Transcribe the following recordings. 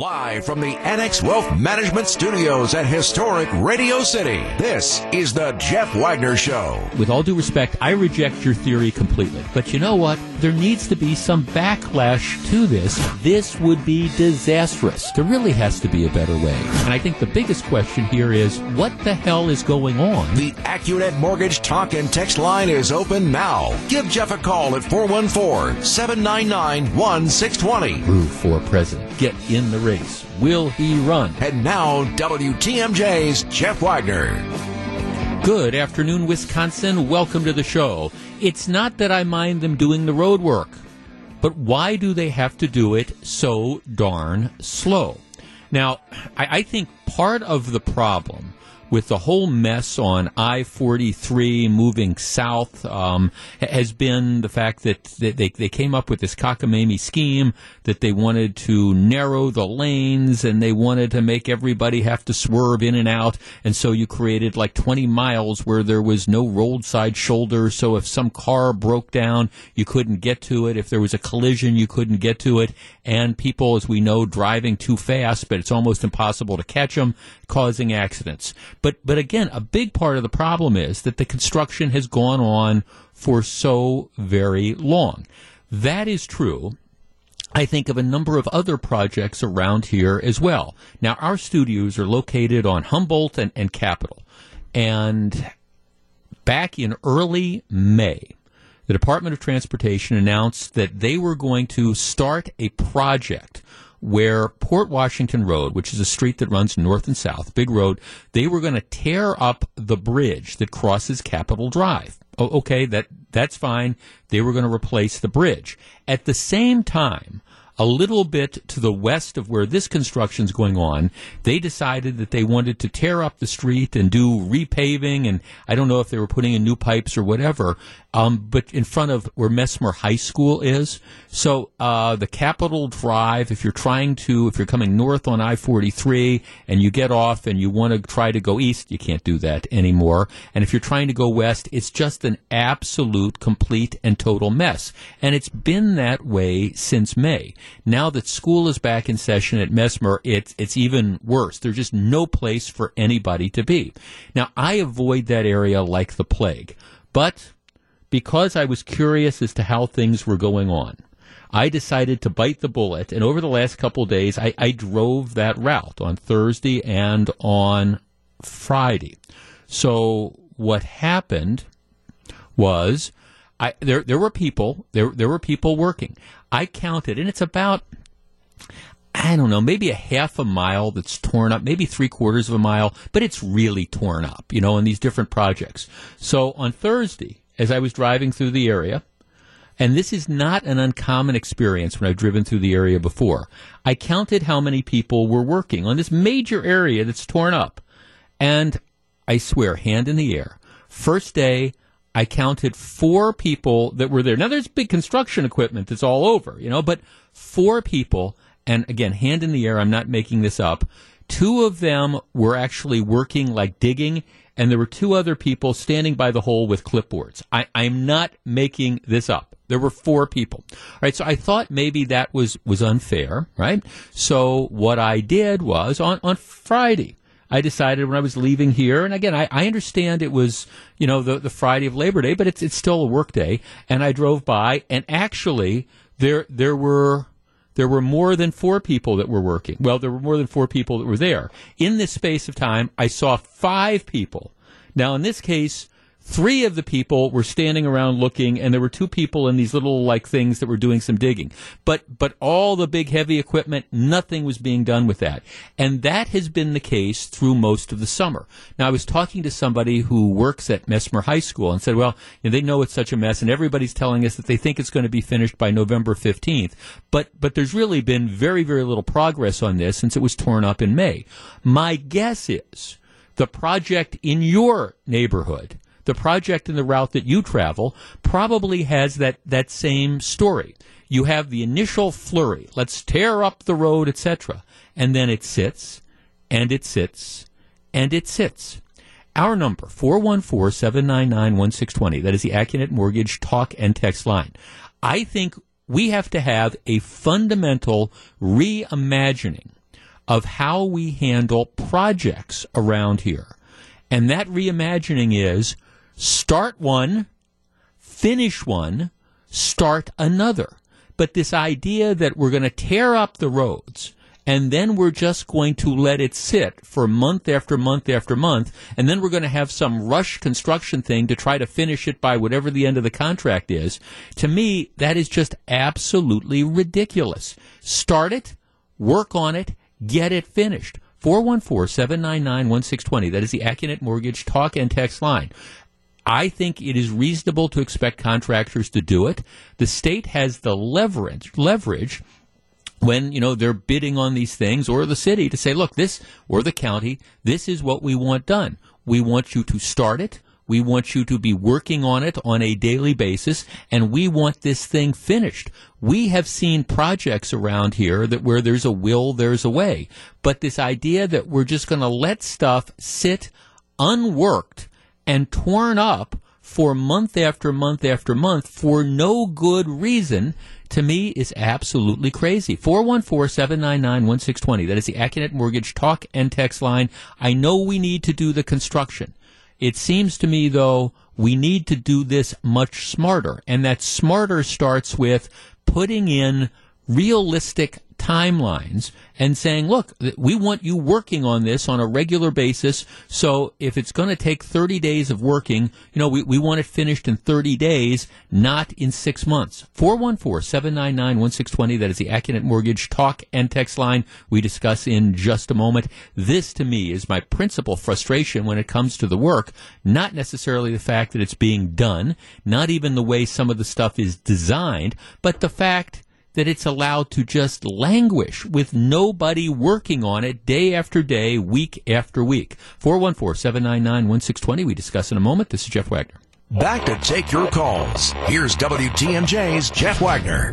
Live from the Annex Wealth Management Studios at historic Radio City, this is the Jeff Wagner Show. With all due respect, I reject your theory completely. But you know what? There needs to be some backlash to this. This would be disastrous. There really has to be a better way. And I think the biggest question here is what the hell is going on? The AccuNet Mortgage talk and text line is open now. Give Jeff a call at 414 799 1620. Rue for president. Get in the race. Will he run? And now, WTMJ's Jeff Wagner. Good afternoon, Wisconsin. Welcome to the show. It's not that I mind them doing the road work, but why do they have to do it so darn slow? Now, I, I think part of the problem with the whole mess on I 43 moving south um, has been the fact that they, they came up with this cockamamie scheme that they wanted to narrow the lanes and they wanted to make everybody have to swerve in and out. And so you created like 20 miles where there was no roadside shoulder. So if some car broke down, you couldn't get to it. If there was a collision, you couldn't get to it. And people, as we know, driving too fast, but it's almost impossible to catch them, causing accidents. But but again, a big part of the problem is that the construction has gone on for so very long. That is true. I think of a number of other projects around here as well. Now, our studios are located on Humboldt and, and Capitol. And back in early May, the Department of Transportation announced that they were going to start a project where Port Washington Road, which is a street that runs north and south, big road, they were going to tear up the bridge that crosses Capitol Drive. Oh, okay, that that's fine. They were going to replace the bridge. At the same time, a little bit to the west of where this construction is going on, they decided that they wanted to tear up the street and do repaving. And I don't know if they were putting in new pipes or whatever, um, but in front of where Messmer High School is. So uh, the Capitol Drive, if you're trying to, if you're coming north on I-43 and you get off and you want to try to go east, you can't do that anymore. And if you're trying to go west, it's just an absolute, complete, and total mess. And it's been that way since May. Now that school is back in session at Messmer, it's it's even worse. There's just no place for anybody to be. Now I avoid that area like the plague, but because I was curious as to how things were going on, I decided to bite the bullet. And over the last couple days, I, I drove that route on Thursday and on Friday. So what happened was I, there there were people there there were people working. I counted, and it's about I don't know, maybe a half a mile that's torn up, maybe three quarters of a mile, but it's really torn up, you know, in these different projects. So on Thursday, as I was driving through the area, and this is not an uncommon experience when I've driven through the area before. I counted how many people were working on this major area that's torn up. And I swear, hand in the air. First day, I counted four people that were there. Now there's big construction equipment that's all over, you know, but four people, and again, hand in the air, I'm not making this up. Two of them were actually working like digging, and there were two other people standing by the hole with clipboards. I, I'm not making this up. There were four people. All right, so I thought maybe that was, was unfair, right? So what I did was on, on Friday, I decided when I was leaving here, and again, I, I understand it was, you know, the, the Friday of Labor Day, but it's, it's still a work day. And I drove by, and actually, there, there were, there were more than four people that were working. Well, there were more than four people that were there. In this space of time, I saw five people. Now, in this case, three of the people were standing around looking, and there were two people in these little like things that were doing some digging. But but all the big heavy equipment, nothing was being done with that, and that has been the case through most of the summer. Now, I was talking to somebody who works at Messmer High School and said, well, you know, they know it's such a mess, and everybody's telling us that they think it's going to be finished by November fifteenth. But but there's really been very very little progress on this since it was torn up in May. My guess is the project in your neighborhood the project and the route that you travel probably has that, that same story. You have the initial flurry, let's tear up the road, etc. And then it sits, and it sits, and it sits. Our number, 414-799-1620. That is the AccuNet Mortgage talk and text line. I think we have to have a fundamental reimagining of how we handle projects around here. And that reimagining is start one, finish one, start another. But this idea that we're going to tear up the roads and then we're just going to let it sit for month after month after month, and then we're going to have some rush construction thing to try to finish it by whatever the end of the contract is. To me, that is just absolutely ridiculous. Start it, work on it, get it finished. 414-799-1620. That is the Accunet Mortgage talk and text line. I think it is reasonable to expect contractors to do it. The state has the leverage, leverage when you know they're bidding on these things or the city to say look this or the county this is what we want done. We want you to start it. We want you to be working on it on a daily basis and we want this thing finished. We have seen projects around here that where there's a will there's a way. But this idea that we're just going to let stuff sit unworked and torn up for month after month after month for no good reason to me is absolutely crazy. 414-799-1620. That is the Accunet Mortgage talk and text line. I know we need to do the construction. It seems to me though we need to do this much smarter and that smarter starts with putting in realistic timelines and saying, look, we want you working on this on a regular basis. So if it's going to take 30 days of working, you know, we, we want it finished in 30 days, not in six months. 414-799-1620. That is the Accunet Mortgage talk and text line we discuss in just a moment. This to me is my principal frustration when it comes to the work, not necessarily the fact that it's being done, not even the way some of the stuff is designed, but the fact that it's allowed to just languish with nobody working on it day after day, week after week. 414-799-1620. We discuss in a moment. This is Jeff Wagner. Back to take your calls. Here's WTMJ's Jeff Wagner.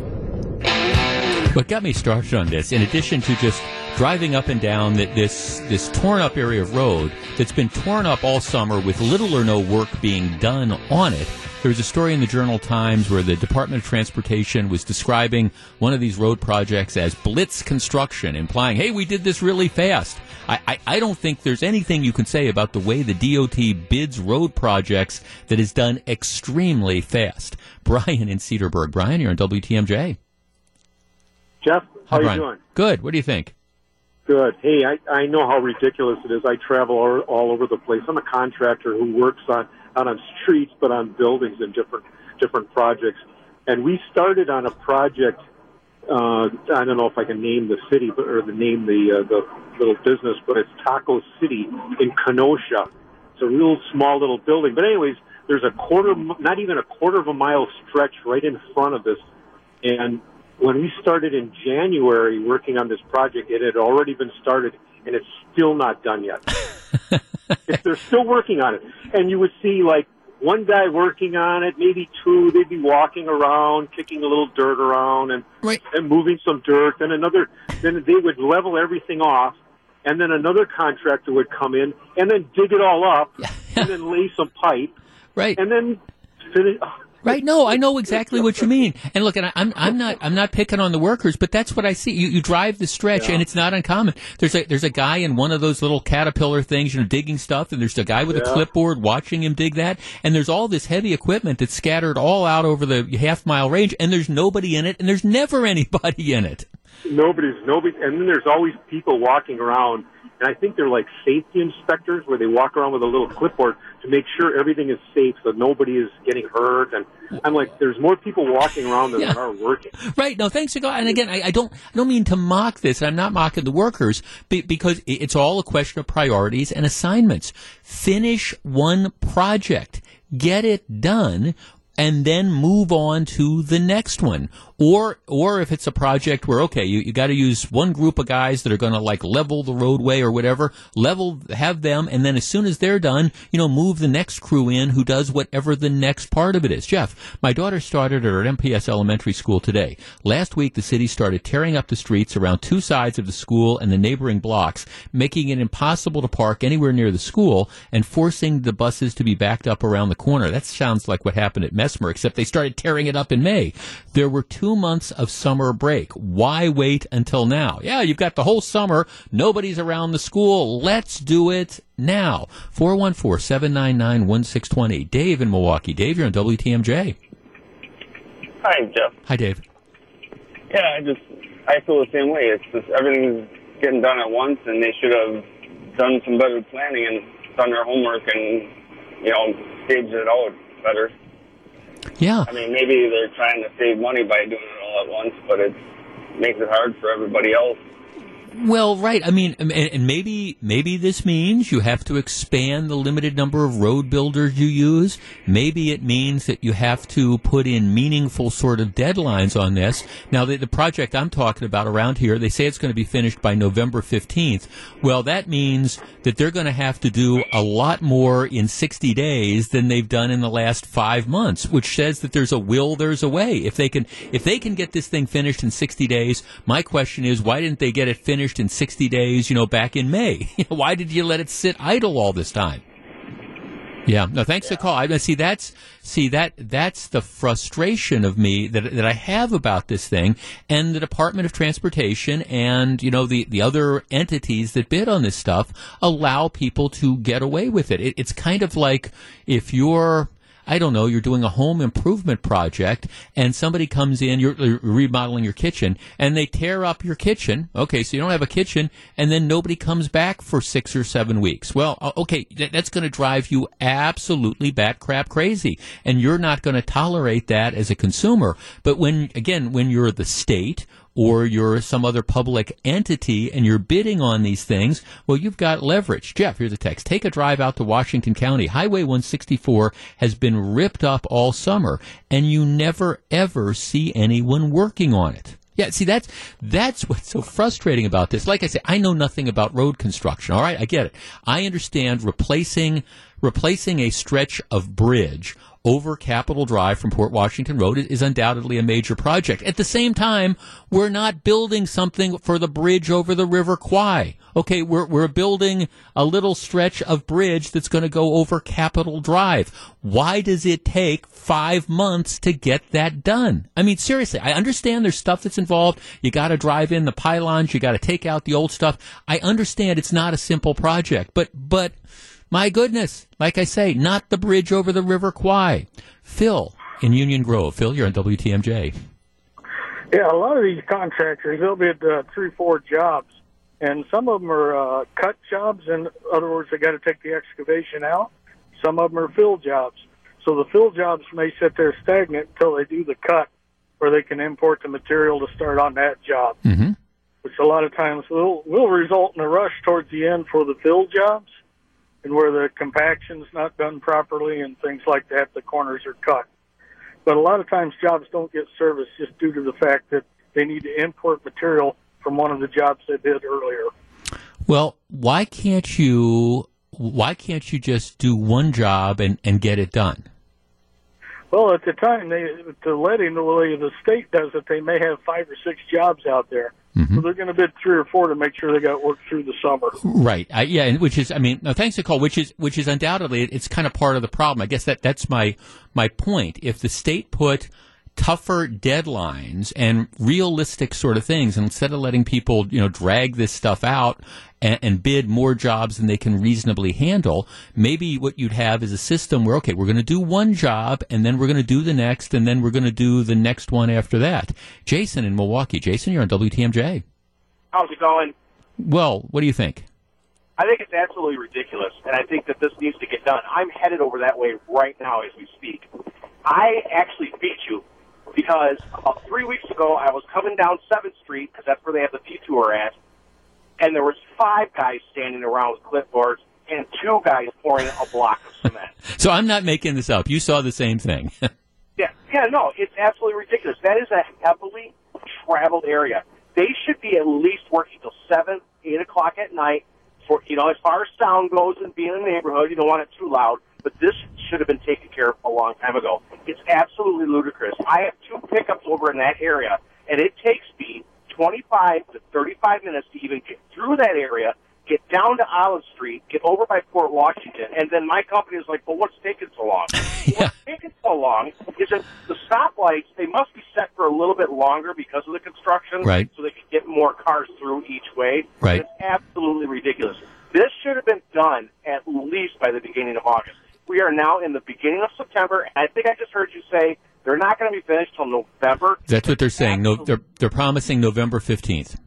What got me started on this, in addition to just driving up and down this this torn up area of road that's been torn up all summer with little or no work being done on it, there was a story in the Journal Times where the Department of Transportation was describing one of these road projects as blitz construction, implying, hey, we did this really fast. I, I, I don't think there's anything you can say about the way the DOT bids road projects that is done extremely fast. Brian in Cedarburg. Brian, you're on WTMJ. Jeff, how Hi, you Brian. doing? Good. What do you think? Good. Hey, I, I know how ridiculous it is. I travel all, all over the place. I'm a contractor who works on not on streets but on buildings and different different projects. And we started on a project. Uh, I don't know if I can name the city but, or the name the uh, the little business, but it's Taco City in Kenosha. It's a real small little building. But anyways, there's a quarter, not even a quarter of a mile stretch right in front of this, and when we started in January working on this project, it had already been started and it's still not done yet. if they're still working on it. And you would see like one guy working on it, maybe two, they'd be walking around, kicking a little dirt around and, Right. and moving some dirt. Then another, then they would level everything off. And then another contractor would come in and then dig it all up and then lay some pipe Right. and then finish. Right. No, I know exactly what you mean. And look, and I, I'm I'm not I'm not picking on the workers, but that's what I see. You you drive the stretch, Yeah. and it's not uncommon. There's a there's a guy in one of those little caterpillar things, you know, digging stuff, and there's a guy with a clipboard watching him dig that. And there's all this heavy equipment that's scattered all out over the half mile range, and there's nobody in it, and there's never anybody in it. Nobody's nobody, and then there's always people walking around, and I think they're like safety inspectors where they walk around with a little clipboard to make sure everything is safe, so nobody is getting hurt. And I'm like, there's more people walking around than Yeah. there are working. Right. No, thanks to God. And again, I, I don't, I don't mean to mock this. I'm not mocking the workers because it's all a question of priorities and assignments. Finish one project, get it done, and then move on to the next one. Or, or if it's a project where, okay, you, you got to use one group of guys that are going to like level the roadway or whatever, level, have them, and then as soon as they're done, you know, move the next crew in who does whatever the next part of it is. Jeff, my daughter started at our MPS elementary school today. Last week, the city started tearing up the streets around two sides of the school and the neighboring blocks, making it impossible to park anywhere near the school and forcing the buses to be backed up around the corner. That sounds like what happened at Messmer, except they started tearing it up in May. There were too two months of summer break. Why wait until now? Yeah, you've got the whole summer. Nobody's around the school. Let's do it now. 414-799-1620. Dave in Milwaukee. Dave, you're on WTMJ. Hi, Jeff. Hi, Dave. Yeah, I just I feel the same way. It's just everything's getting done at once, and they should have done some better planning and done their homework and you know staged it out better. Yeah. I mean, maybe they're trying to save money by doing it all at once, but it makes it hard for everybody else. Well, right. I mean, and, maybe maybe this means you have to expand the limited number of road builders you use. Maybe it means that you have to put in meaningful sort of deadlines on this. Now, the, the project I'm talking about around here, they say it's going to be finished by November 15th. Well, that means that they're going to have to do a lot more in 60 days than they've done in the last five months, which says that there's a will, there's a way. If they can, if they can get this thing finished in 60 days, my question is, why didn't they get it finished in 60 days, you know, back in May? why did you let it sit idle all this time? Yeah. No, thanks for the call. I see that's see that that's the frustration of me that that I have about this thing and the Department of Transportation and you know the the other entities that bid on this stuff allow people to get away with it. it it's kind of like if you're I don't know, you're doing a home improvement project and somebody comes in, you're, you're remodeling your kitchen and they tear up your kitchen. Okay, so you don't have a kitchen and then nobody comes back for six or seven weeks. Well, okay, that, that's going to drive you absolutely bat crap crazy and you're not going to tolerate that as a consumer. But when, again, when you're the state or you're some other public entity and you're bidding on these things, well, you've got leverage. Jeff, here's a text. Take a drive out to Washington County. Highway 164 has been ripped up all summer, and you never ever see anyone working on it. Yeah, see that's that's what's so frustrating about this. Like I say, I know nothing about road construction. All right, I get it. I understand replacing replacing a stretch of bridge over Capitol Drive from Port Washington Road is undoubtedly a major project. At the same time, we're not building something for the bridge over the River Kwai. Okay, we're, we're building a little stretch of bridge that's going to go over Capitol Drive. Why does it take five months to get that done? I mean, seriously, I understand there's stuff that's involved. You got to drive in the pylons. You got to take out the old stuff. I understand it's not a simple project, but, but, my goodness, like I say, not the bridge over the River Kwai. Phil in Union Grove. Phil, you're on WTMJ. Yeah, a lot of these contractors, they'll bid uh, three, four jobs, and some of them are uh, cut jobs. In other words, they got to take the excavation out. Some of them are fill jobs. So the fill jobs may sit there stagnant until they do the cut, where they can import the material to start on that job. Mm-hmm. Which a lot of times will will result in a rush towards the end for the fill jobs, and where the compaction's not done properly and things like that, the corners are cut. But a lot of times jobs don't get serviced just due to the fact that they need to import material from one of the jobs they did earlier. Well, why can't you? Why can't you just do one job and, and get it done? Well, at the time, they the letting the way the state does it, they may have five or six jobs out there, Mm-hmm. so they're going to bid three or four to make sure they got work through the summer. Right. I, yeah, which is, I mean, no, thanks call. Which is, which is undoubtedly, it's kind of part of the problem. I guess that that's my my point. If the state put tougher deadlines and realistic sort of things, and instead of letting people, you know, drag this stuff out and, and bid more jobs than they can reasonably handle, maybe what you'd have is a system where, okay, we're going to do one job, and then we're going to do the next, and then we're going to do the next one after that. Jason in Milwaukee. Jason, you're on WTMJ. How's it going? Well, what do you think? I think it's absolutely ridiculous, and I think that this needs to get done. I'm headed over that way right now as we speak. I actually beat you because about three weeks ago I was coming down Seventh Street because that's where they have the P tour at, and there was five guys standing around with clipboards and two guys pouring a block of cement. So I'm not making this up. You saw the same thing. Yeah, yeah, no, it's absolutely ridiculous. That is a heavily traveled area. They should be at least working till seven, eight o'clock at night. For you know, as far as sound goes and being in the neighborhood, you don't want it too loud. But this should have been taken care of a long time ago. It's absolutely ludicrous. I have two pickups over in that area, and it takes me 25 to 35 minutes to even get through that area get down to Olive Street, get over by Port Washington, and then my company is like, well, what's taking so long? Yeah. What's taking so long is that the stoplights, they must be set for a little bit longer because of the construction. Right. So they can get more cars through each way. Right. It's absolutely ridiculous. This should have been done at least by the beginning of August. We are now in the beginning of September, and I think I just heard you say they're not going to be finished till November. That's what they're saying. No, they're they're promising November fifteenth.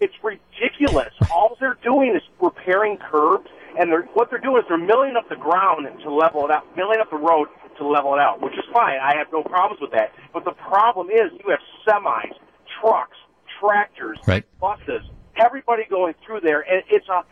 It's ridiculous. All they're doing is repairing curbs, and they're, what they're doing is they're milling up the ground to level it out, milling up the road to level it out, which is fine. I have no problems with that. But the problem is you have semis, trucks, tractors, Right. buses, everybody going through there, and it's a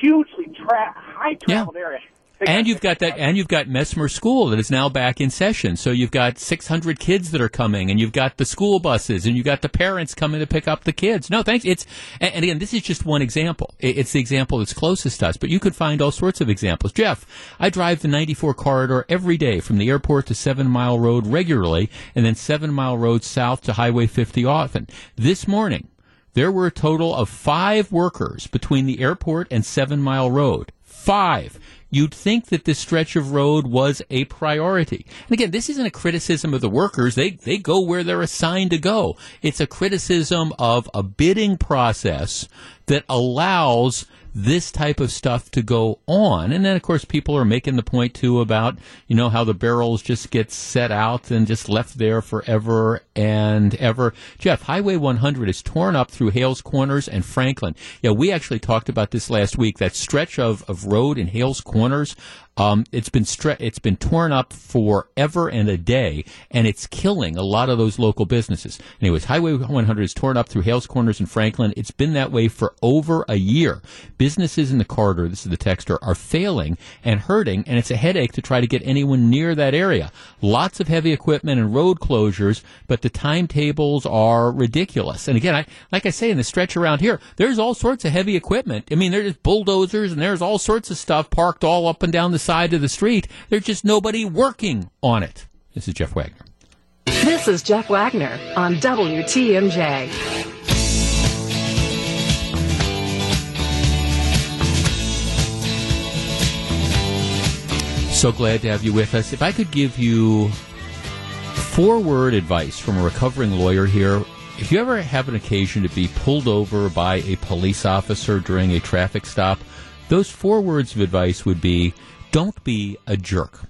hugely tra- high traveled area. And you've got that, and you've got Messmer School that is now back in session. So you've got 600 kids that are coming, and you've got the school buses, and you've got the parents coming to pick up the kids. No, thanks. It's and and again, this is just one example. It's the example that's closest to us, but you could find all sorts of examples. Jeff, I drive the 94 corridor every day from the airport to Seven Mile Road regularly, and then Seven Mile Road south to Highway 50 often. This morning. There were a total of five workers between the airport and Seven Mile Road. Five. You'd think that this stretch of road was a priority. And again, this isn't a criticism of the workers. They, they go where they're assigned to go. It's a criticism of a bidding process that allows this type of stuff to go on. And then, of course, people are making the point too about, you know, how the barrels just get set out and just left there forever and ever. Jeff, Highway 100 is torn up through Hales Corners and Franklin. Yeah, we actually talked about this last week. That stretch of, of road in Hales Corners, um, it's been stre- it's been torn up forever and a day, and it's killing a lot of those local businesses. Anyways, Highway 100 is torn up through Hales Corners and Franklin. It's been that way for over a year. Businesses in the corridor, this is the texter, are failing and hurting, and it's a headache to try to get anyone near that area. Lots of heavy equipment and road closures, but the timetables are ridiculous. And again, I like I say in the stretch around here, there's all sorts of heavy equipment. I mean, there's bulldozers and there's all sorts of stuff parked all up and down the side of the street. There's just nobody working on it. This is Jeff Wagner. This is Jeff Wagner on WTMJ. So glad to have you with us. If I could give you four word advice from a recovering lawyer here. If you ever have an occasion to be pulled over by a police officer during a traffic stop, those four words of advice would be don't be a jerk.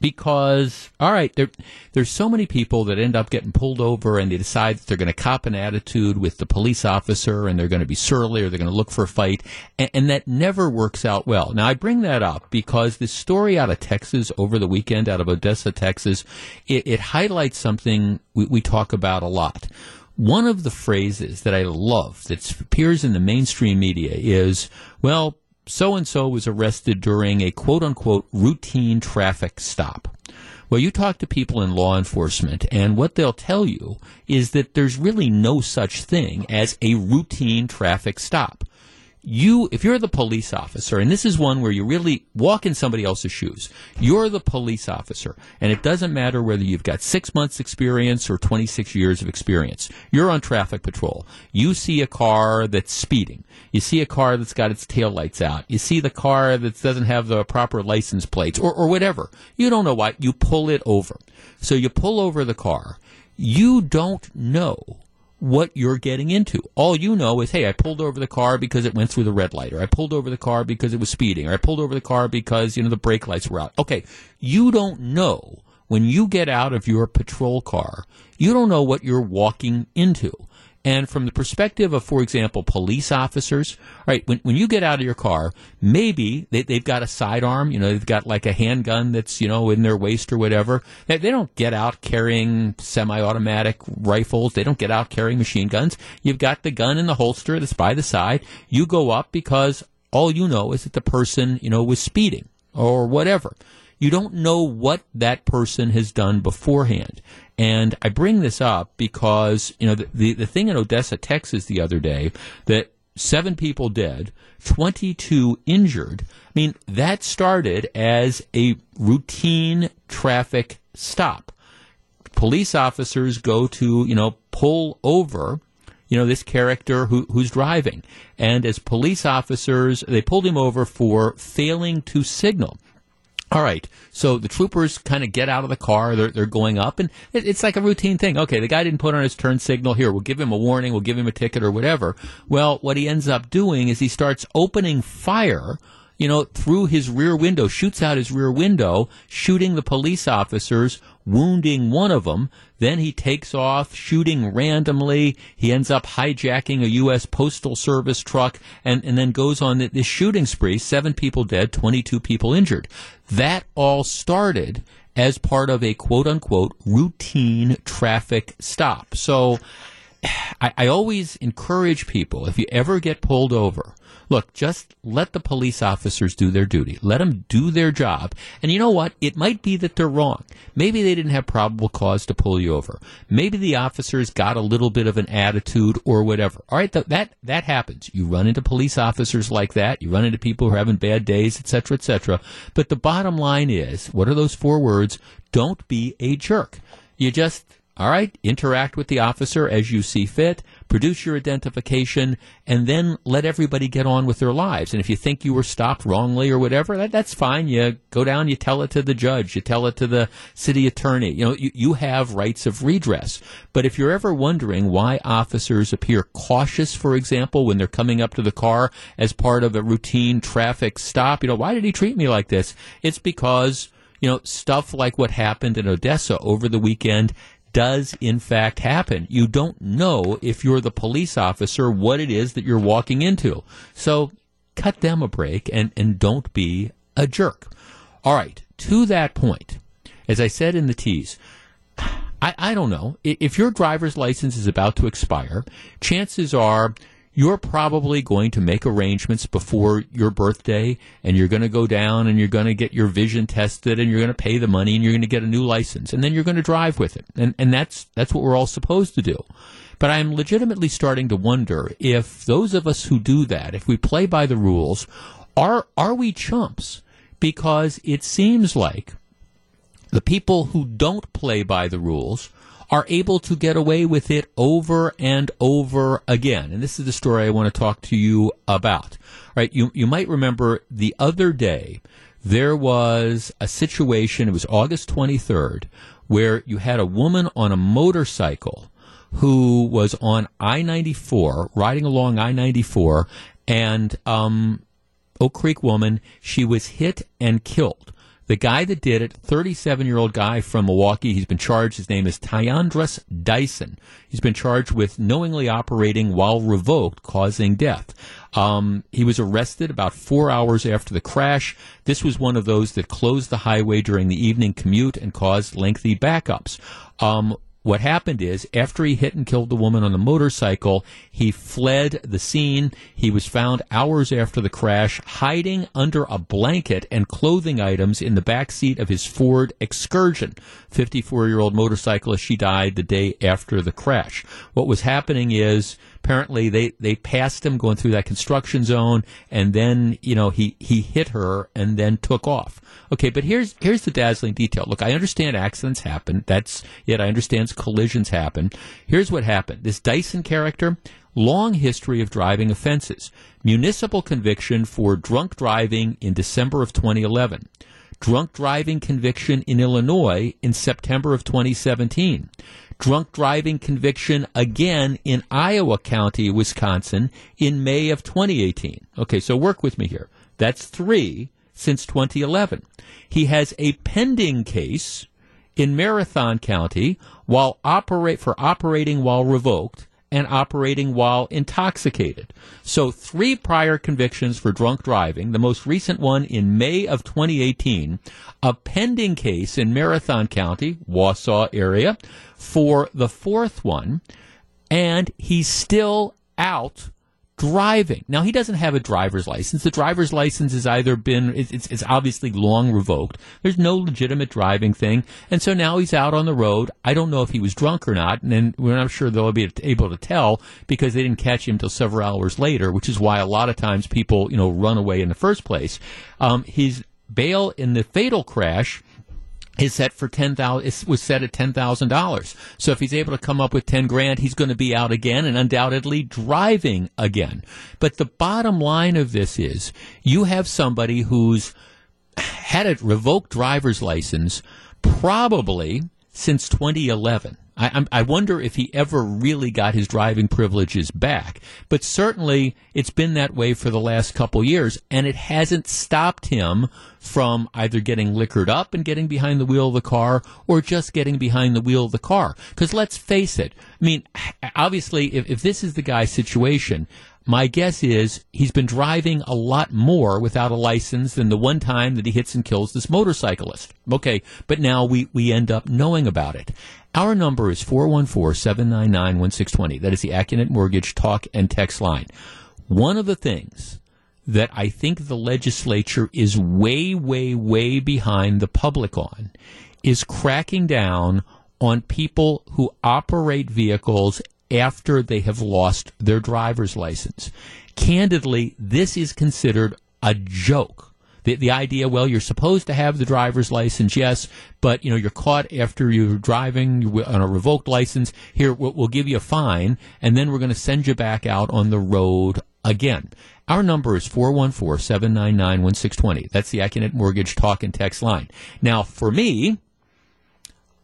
Because, all right, there, there's so many people that end up getting pulled over and they decide that they're going to cop an attitude with the police officer and they're going to be surly or they're going to look for a fight. And, and that never works out well. Now, I bring that up because this story out of Texas over the weekend, out of Odessa, Texas, it, it highlights something we, we talk about a lot. One of the phrases that I love that appears in the mainstream media is, well, so and so was arrested during a quote unquote routine traffic stop. Well, you talk to people in law enforcement, and what they'll tell you is that there's really no such thing as a routine traffic stop. You, if you're the police officer, and this is one where you really walk in somebody else's shoes, you're the police officer, and it doesn't matter whether you've got six months experience or 26 years of experience. You're on traffic patrol. You see a car that's speeding. You see a car that's got its taillights out. You see the car that doesn't have the proper license plates or, or whatever. You don't know why. You pull it over. So you pull over the car. You don't know what you're getting into. All you know is, hey, I pulled over the car because it went through the red light, or I pulled over the car because it was speeding, or I pulled over the car because, you know, the brake lights were out. Okay, you don't know when you get out of your patrol car, you don't know what you're walking into. And from the perspective of, for example, police officers, right, when, when you get out of your car, maybe they, they've got a sidearm, you know, they've got like a handgun that's, you know, in their waist or whatever. They, they don't get out carrying semi automatic rifles. They don't get out carrying machine guns. You've got the gun in the holster that's by the side. You go up because all you know is that the person, you know, was speeding or whatever. You don't know what that person has done beforehand. And I bring this up because, you know, the, the, the thing in Odessa, Texas the other day that seven people dead, 22 injured. I mean, that started as a routine traffic stop. Police officers go to, you know, pull over, you know, this character who, who's driving. And as police officers, they pulled him over for failing to signal. All right. So the troopers kind of get out of the car. They're, they're going up, and it, it's like a routine thing. Okay, the guy didn't put on his turn signal. Here, we'll give him a warning. We'll give him a ticket or whatever. Well, what he ends up doing is he starts opening fire you know, through his rear window, shoots out his rear window, shooting the police officers, wounding one of them. Then he takes off, shooting randomly. He ends up hijacking a U.S. Postal Service truck and, and then goes on this shooting spree. Seven people dead, 22 people injured. That all started as part of a quote unquote routine traffic stop. So I, I always encourage people, if you ever get pulled over, Look, just let the police officers do their duty. Let them do their job. And you know what? It might be that they're wrong. Maybe they didn't have probable cause to pull you over. Maybe the officers got a little bit of an attitude or whatever. All right, th- that that happens. You run into police officers like that. You run into people who are having bad days, etc., etc. But the bottom line is, what are those four words? Don't be a jerk. You just all right, interact with the officer as you see fit, produce your identification, and then let everybody get on with their lives. And if you think you were stopped wrongly or whatever, that, that's fine. You go down, you tell it to the judge, you tell it to the city attorney. You know, you, you have rights of redress. But if you're ever wondering why officers appear cautious, for example, when they're coming up to the car as part of a routine traffic stop, you know, why did he treat me like this? It's because you know, stuff like what happened in Odessa over the weekend does in fact happen. You don't know if you're the police officer what it is that you're walking into. So cut them a break and, and don't be a jerk. All right, to that point, as I said in the tease, I, I don't know. If your driver's license is about to expire, chances are you're probably going to make arrangements before your birthday and you're going to go down and you're going to get your vision tested and you're going to pay the money and you're going to get a new license and then you're going to drive with it. And, and that's, that's what we're all supposed to do. But I'm legitimately starting to wonder if those of us who do that, if we play by the rules, are, are we chumps? Because it seems like the people who don't play by the rules are able to get away with it over and over again. And this is the story I want to talk to you about. Right? You, you might remember the other day, there was a situation, it was August 23rd, where you had a woman on a motorcycle who was on I 94, riding along I 94, and um, Oak Creek woman, she was hit and killed. The guy that did it, 37 year old guy from Milwaukee, he's been charged. His name is Tyandras Dyson. He's been charged with knowingly operating while revoked, causing death. Um, he was arrested about four hours after the crash. This was one of those that closed the highway during the evening commute and caused lengthy backups. Um, what happened is, after he hit and killed the woman on the motorcycle, he fled the scene. He was found hours after the crash, hiding under a blanket and clothing items in the back seat of his Ford Excursion. 54 year old motorcyclist, she died the day after the crash. What was happening is, apparently they, they passed him going through that construction zone and then, you know, he, he hit her and then took off. Okay, but here's, here's the dazzling detail. Look, I understand accidents happen. That's it. I understand collisions happen. Here's what happened. This Dyson character, long history of driving offenses. Municipal conviction for drunk driving in December of 2011 drunk driving conviction in Illinois in September of 2017 drunk driving conviction again in Iowa County, Wisconsin in May of 2018. Okay, so work with me here. That's three since 2011. He has a pending case in Marathon County while operate for operating while revoked and operating while intoxicated. So three prior convictions for drunk driving, the most recent one in May of 2018, a pending case in Marathon County, Wausau area, for the fourth one, and he's still out driving. Now he doesn't have a driver's license. The driver's license has either been it's, it's obviously long revoked. There's no legitimate driving thing, and so now he's out on the road. I don't know if he was drunk or not, and we're not sure they'll be able to tell because they didn't catch him until several hours later, which is why a lot of times people you know run away in the first place. Um, his bail in the fatal crash is set for ten thousand was set at ten thousand dollars. So if he's able to come up with ten grand, he's going to be out again and undoubtedly driving again. But the bottom line of this is you have somebody who's had a revoked driver's license probably since 2011. I, I wonder if he ever really got his driving privileges back. But certainly, it's been that way for the last couple years, and it hasn't stopped him from either getting liquored up and getting behind the wheel of the car, or just getting behind the wheel of the car. Because let's face it, I mean, obviously, if, if this is the guy's situation, my guess is he's been driving a lot more without a license than the one time that he hits and kills this motorcyclist. Okay, but now we, we end up knowing about it. Our number is 414-799-1620. That is the Accunet Mortgage talk and text line. One of the things that I think the legislature is way, way, way behind the public on is cracking down on people who operate vehicles after they have lost their driver's license. Candidly, this is considered a joke. The, the idea, well, you're supposed to have the driver's license, yes, but you know you're caught after you're driving on a revoked license. Here, we'll, we'll give you a fine, and then we're going to send you back out on the road again. Our number is 414-799-1620. That's the Accunet Mortgage talk and text line. Now, for me,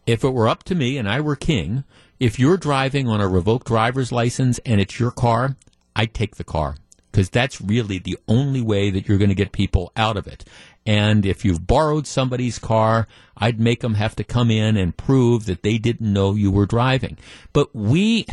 if it were up to me and I were king, if you're driving on a revoked driver's license and it's your car, I'd take the car because that's really the only way that you're going to get people out of it. And if you've borrowed somebody's car, I'd make them have to come in and prove that they didn't know you were driving. But we,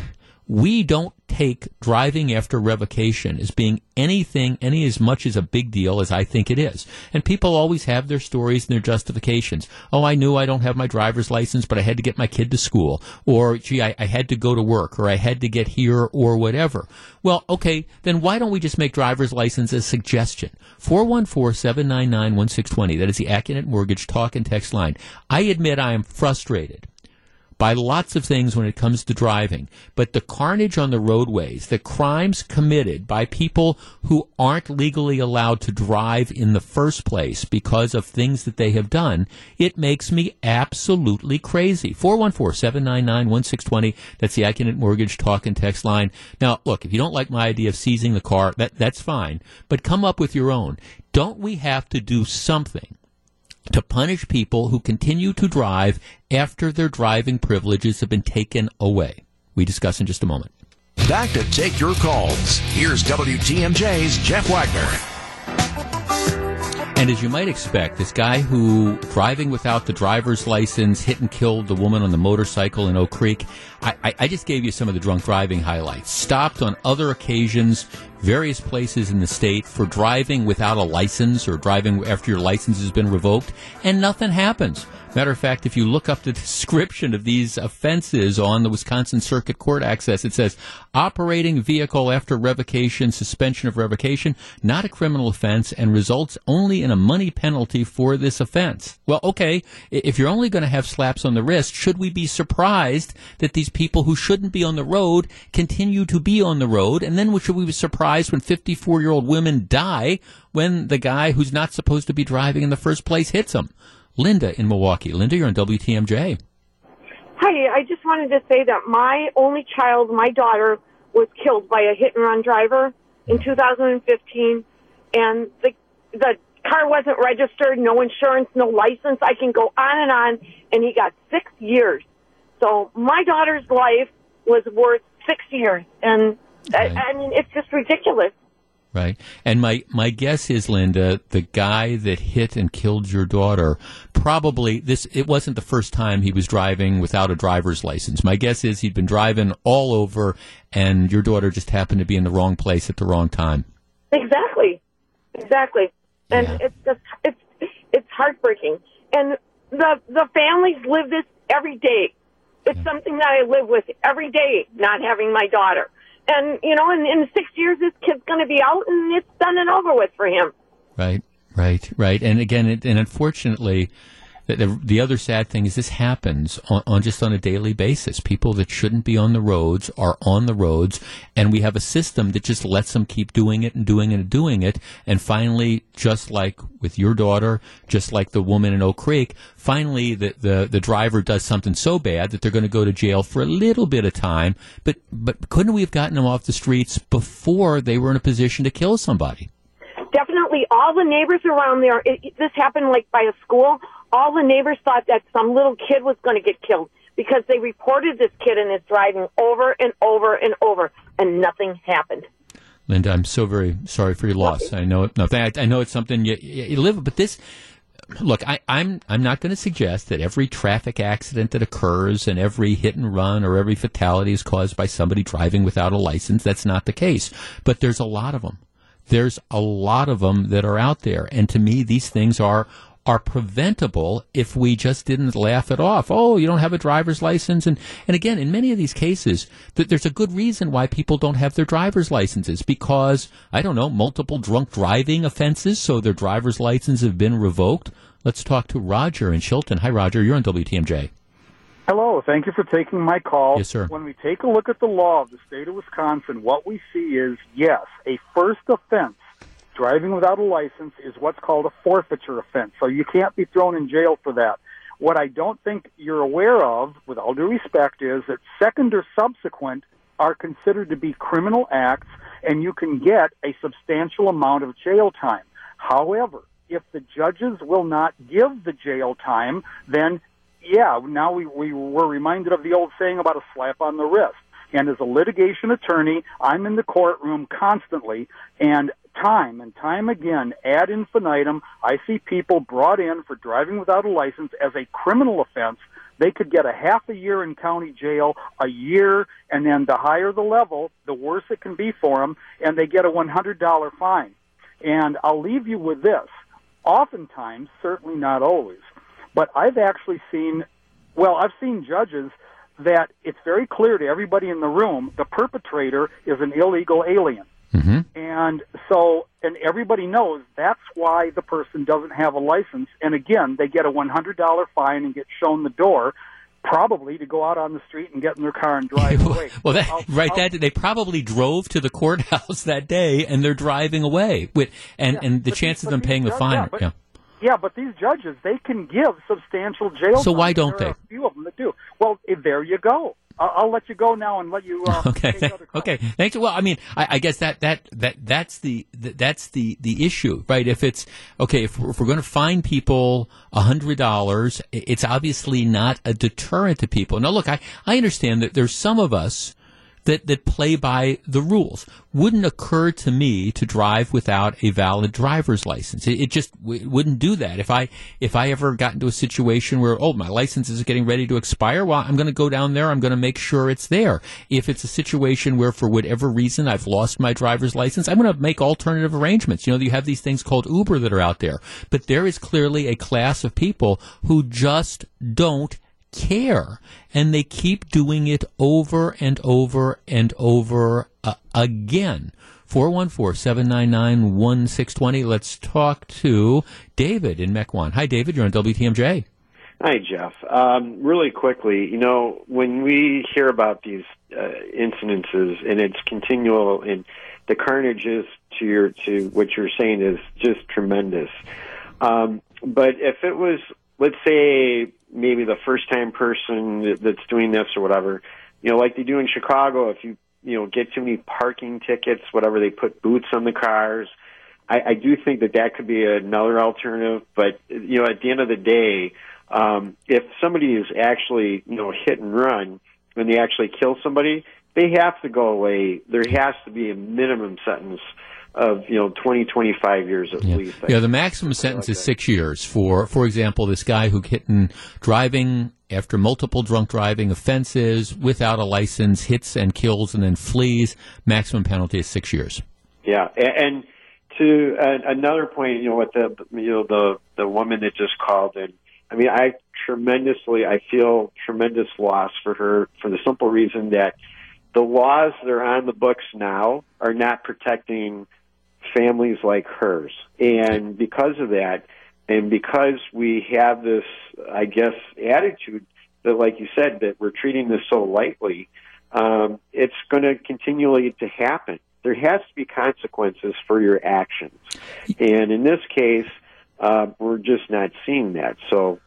we don't take driving after revocation as being anything, any as much as a big deal as I think it is. And people always have their stories and their justifications. Oh, I knew I don't have my driver's license, but I had to get my kid to school. Or, gee, I, I had to go to work, or I had to get here, or whatever. Well, okay, then why don't we just make driver's license a suggestion? 414-799-1620. That is the Accunet Mortgage talk and text line. I admit I am frustrated by lots of things when it comes to driving, but the carnage on the roadways, the crimes committed by people who aren't legally allowed to drive in the first place because of things that they have done, it makes me absolutely crazy. 414-799-1620. That's the Accunet Mortgage talk and text line. Now, look, if you don't like my idea of seizing the car, that, that's fine, but come up with your own. Don't we have to do something to punish people who continue to drive after their driving privileges have been taken away. We discuss in just a moment. Back to take your calls. Here's WTMJ's Jeff Wagner. And as you might expect, this guy who, driving without the driver's license, hit and killed the woman on the motorcycle in Oak Creek, I, I, I, just gave you some of the drunk driving highlights. Stopped on other occasions, various places in the state for driving without a license or driving after your license has been revoked, and nothing happens. Matter of fact, if you look up the description of these offenses on the Wisconsin Circuit Court access, it says operating vehicle after revocation, suspension of revocation, not a criminal offense, and results only in a money penalty for this offense. Well, okay, if you're only going to have slaps on the wrist, should we be surprised that these people who shouldn't be on the road continue to be on the road? And then should we be surprised when 54 year old women die when the guy who's not supposed to be driving in the first place hits them? Linda in Milwaukee. Linda, you're on WTMJ. Hi, I just wanted to say that my only child, my daughter, was killed by a hit and run driver in 2015, and the the car wasn't registered, no insurance, no license. I can go on and on, and he got six years. So my daughter's life was worth six years, and right. I, I mean it's just ridiculous. Right. And my, my guess is, Linda, the guy that hit and killed your daughter probably this it wasn't the first time he was driving without a driver's license. My guess is he'd been driving all over and your daughter just happened to be in the wrong place at the wrong time. Exactly. Exactly. And yeah. it's just it's it's heartbreaking. And the the families live this every day. It's yeah. something that I live with every day, not having my daughter and you know, in, in six years, this kid's going to be out, and it's done and over with for him. Right, right, right. And again, it, and unfortunately, The, the, the other sad thing is this happens on, on just on a daily basis. People that shouldn't be on the roads are on the roads, and we have a system that just lets them keep doing it and doing it and doing it. And finally, just like with your daughter, just like the woman in Oak Creek, finally the, the, the driver does something so bad that they're going to go to jail for a little bit of time. But but couldn't we have gotten them off the streets before they were in a position to kill somebody? All the neighbors around there. It, this happened like by a school. All the neighbors thought that some little kid was going to get killed because they reported this kid and his driving over and over and over, and nothing happened. Linda, I'm so very sorry for your loss. I know, no, I know it's something you, you live, but this, look, I, I'm I'm not going to suggest that every traffic accident that occurs and every hit and run or every fatality is caused by somebody driving without a license. That's not the case, but there's a lot of them. There's a lot of them that are out there, and to me, these things are are preventable if we just didn't laugh it off. Oh, you don't have a driver's license, and and again, in many of these cases, th- there's a good reason why people don't have their driver's licenses because I don't know multiple drunk driving offenses, so their driver's license have been revoked. Let's talk to Roger in Chilton. Hi, Roger. You're on WTMJ. Hello. Thank you for taking my call. Yes, sir. When we take a look at the law of the state of Wisconsin, what we see is yes, a first offense driving without a license is what's called a forfeiture offense. So you can't be thrown in jail for that. What I don't think you're aware of, with all due respect, is that second or subsequent are considered to be criminal acts and you can get a substantial amount of jail time. However, if the judges will not give the jail time, then yeah, now we, we were reminded of the old saying about a slap on the wrist. And as a litigation attorney, I'm in the courtroom constantly, and time and time again, ad infinitum, I see people brought in for driving without a license as a criminal offense. They could get a half a year in county jail, a year, and then the higher the level, the worse it can be for them, and they get a $100 fine. And I'll leave you with this. Oftentimes, certainly not always, but I've actually seen, well, I've seen judges that it's very clear to everybody in the room the perpetrator is an illegal alien. Mm-hmm. And so, and everybody knows that's why the person doesn't have a license. And again, they get a $100 fine and get shown the door, probably to go out on the street and get in their car and drive away. well, that, I'll- right, I'll- that they probably drove to the courthouse that day and they're driving away with, and Yeah, and the but chances of them paying the fine. yeah, but- yeah. Yeah, but these judges, they can give substantial jail. Time. So time. why don't There they? A few of them that do. Well, there you go. I'll, I'll let you go now and let you. Uh, Okay. take other calls. Okay. Thanks. Well, I mean, I, I guess that, that, that, that's the, that's the, the issue, right? If it's, okay, if we're, if we're going to fine people a hundred dollars, it's obviously not a deterrent to people. Now, look, I, I understand that there's some of us that, that play by the rules. Wouldn't occur to me to drive without a valid driver's license. It, it just w- wouldn't do that. If I if I ever got into a situation where oh my license is getting ready to expire, well I'm going to go down there. I'm going to make sure it's there. If it's a situation where for whatever reason I've lost my driver's license, I'm going to make alternative arrangements. You know you have these things called Uber that are out there, but there is clearly a class of people who just don't care. And they keep doing it over and over and over uh, again. 414-799-1620 let's talk to david in mequon. Hi david. You're on wtmj Hi, Jeff. Um, really quickly, you know, when we hear about these uh, incidences and it's continual, and the carnage is to your to what you're saying is just tremendous. Um, but if it was, let's say, maybe the first time person that's doing this or whatever, you know, like they do in Chicago, if you you know get too many parking tickets, whatever, they put boots on the cars. I, I do think that that could be another alternative. But you know, at the end of the day, um, if somebody is actually you know hit and run when they actually kill somebody, they have to go away. There has to be a minimum sentence of you know 20, 25 years at least. I yeah the maximum sentence is six years for for example this guy who hit and driving after multiple drunk driving offenses without a license hits and kills and then flees maximum penalty is six years Yeah, a- and to uh, another point, you know, with the you know the the woman that just called in. I mean, I tremendously, I feel tremendous loss for her for the simple reason that the laws that are on the books now are not protecting families like hers, and because of that, And because we have this, I guess, attitude that, like you said, that we're treating this so lightly, um, it's going to continually to happen. There has to be consequences for your actions, and in this case, uh, we're just not seeing that. So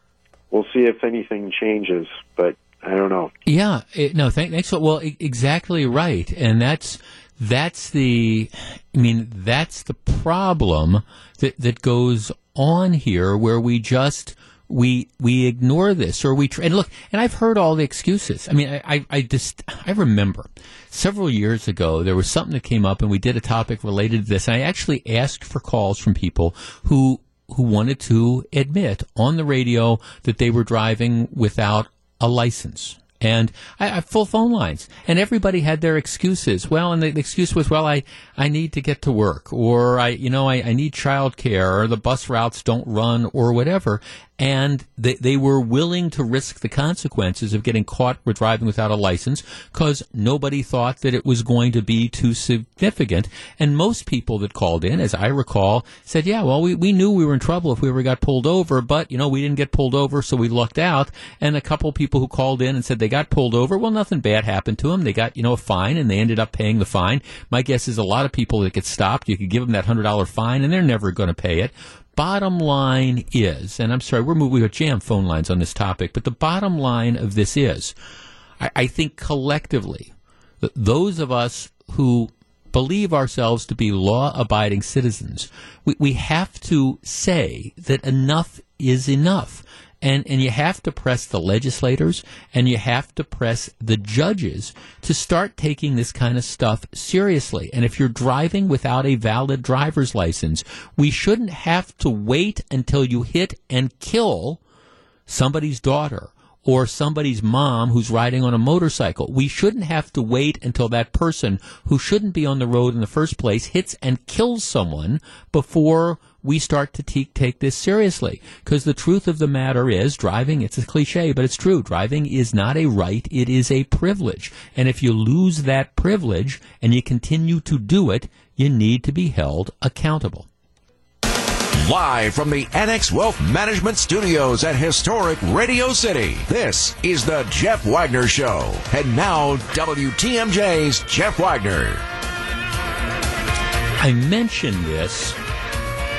we'll see if anything changes, but I don't know. Yeah, it, no, thank, thanks. Well, e- exactly right, and that's that's the, I mean, that's the problem that that goes on here, where we just we we ignore this or we try, and look and I've heard all the excuses. I mean, I, I I just I remember several years ago there was something that came up and we did a topic related to this. And I actually asked for calls from people who who wanted to admit on the radio that they were driving without a license. And I have full phone lines, and everybody had their excuses. Well, and the, the excuse was, well, I, I need to get to work, or I, you know, I, I need childcare, or the bus routes don't run, or whatever and they, they were willing to risk the consequences of getting caught with driving without a license because nobody thought that it was going to be too significant. And most people that called in, as I recall, said, yeah, well, we, we knew we were in trouble if we ever got pulled over, but, you know, we didn't get pulled over, so we lucked out. And a couple people who called in and said they got pulled over, well, nothing bad happened to them. They got, you know, a fine and they ended up paying the fine. My guess is a lot of people that get stopped, you could give them that $100 fine and they're never going to pay it bottom line is, and I'm sorry, we're moving with jam phone lines on this topic, but the bottom line of this is, I, I think collectively, those of us who believe ourselves to be law abiding citizens, we, we have to say that enough is enough. And, and you have to press the legislators and you have to press the judges to start taking this kind of stuff seriously. And if you're driving without a valid driver's license, we shouldn't have to wait until you hit and kill somebody's daughter or somebody's mom who's riding on a motorcycle. We shouldn't have to wait until that person who shouldn't be on the road in the first place hits and kills someone before we start to te- take this seriously. Because the truth of the matter is, driving, it's a cliche, but it's true. Driving is not a right, it is a privilege. And if you lose that privilege and you continue to do it, you need to be held accountable. Live from the Annex Wealth Management Studios at historic Radio City, this is the Jeff Wagner Show. And now, WTMJ's Jeff Wagner. I mentioned this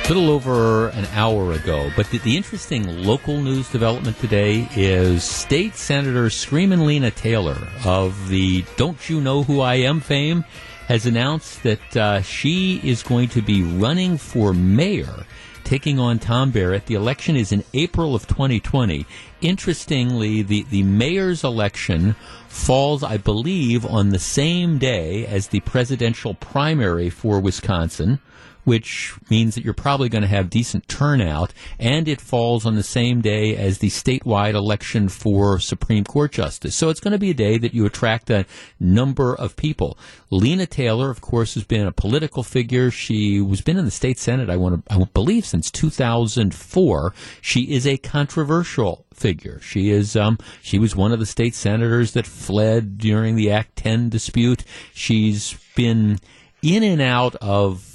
little over an hour ago, but the, the, interesting local news development today is State Senator Screamin' Lena Taylor of the Don't You Know Who I Am fame has announced that uh, she is going to be running for mayor taking on Tom Barrett. The election is in April of 2020. Interestingly, the, the mayor's election falls, I believe, on the same day as the presidential primary for Wisconsin which means that you're probably going to have decent turnout, and it falls on the same day as the statewide election for Supreme Court justice. So it's going to be a day that you attract a number of people. Lena Taylor, of course, has been a political figure. She was been in the state senate, I want to, I believe, since 2004. She is a controversial figure. She is um, she was one of the state senators that fled during the Act 10 dispute. She's been in and out of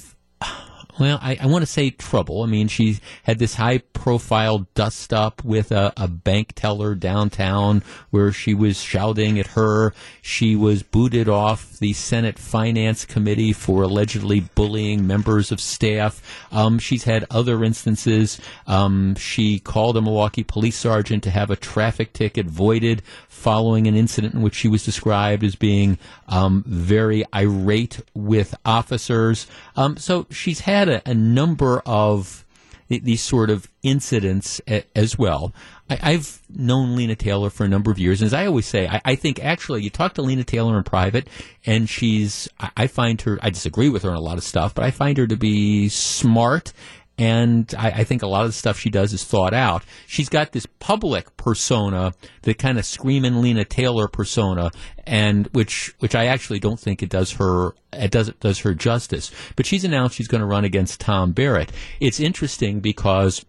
well, I, I want to say trouble. I mean, she had this high profile dust up with a, a, bank teller downtown where she was shouting at her. She was booted off the Senate Finance Committee for allegedly bullying members of staff. Um, she's had other instances. Um, she called a Milwaukee police sergeant to have a traffic ticket voided following an incident in which she was described as being um, very irate with officers. Um, so she's had a, a number of these sort of incidents as well. I, have known Lena Taylor for a number of years, and as I always say, I, I, think actually you talk to Lena Taylor in private, and she's I, I find her I disagree with her on a lot of stuff, but I find her to be smart and I, I, think a lot of the stuff she does is thought out. She's got this public persona, the kind of screaming Lena Taylor persona, and which which I actually don't think it does her it does it does her justice. But she's announced she's going to run against Tom Barrett. It's interesting because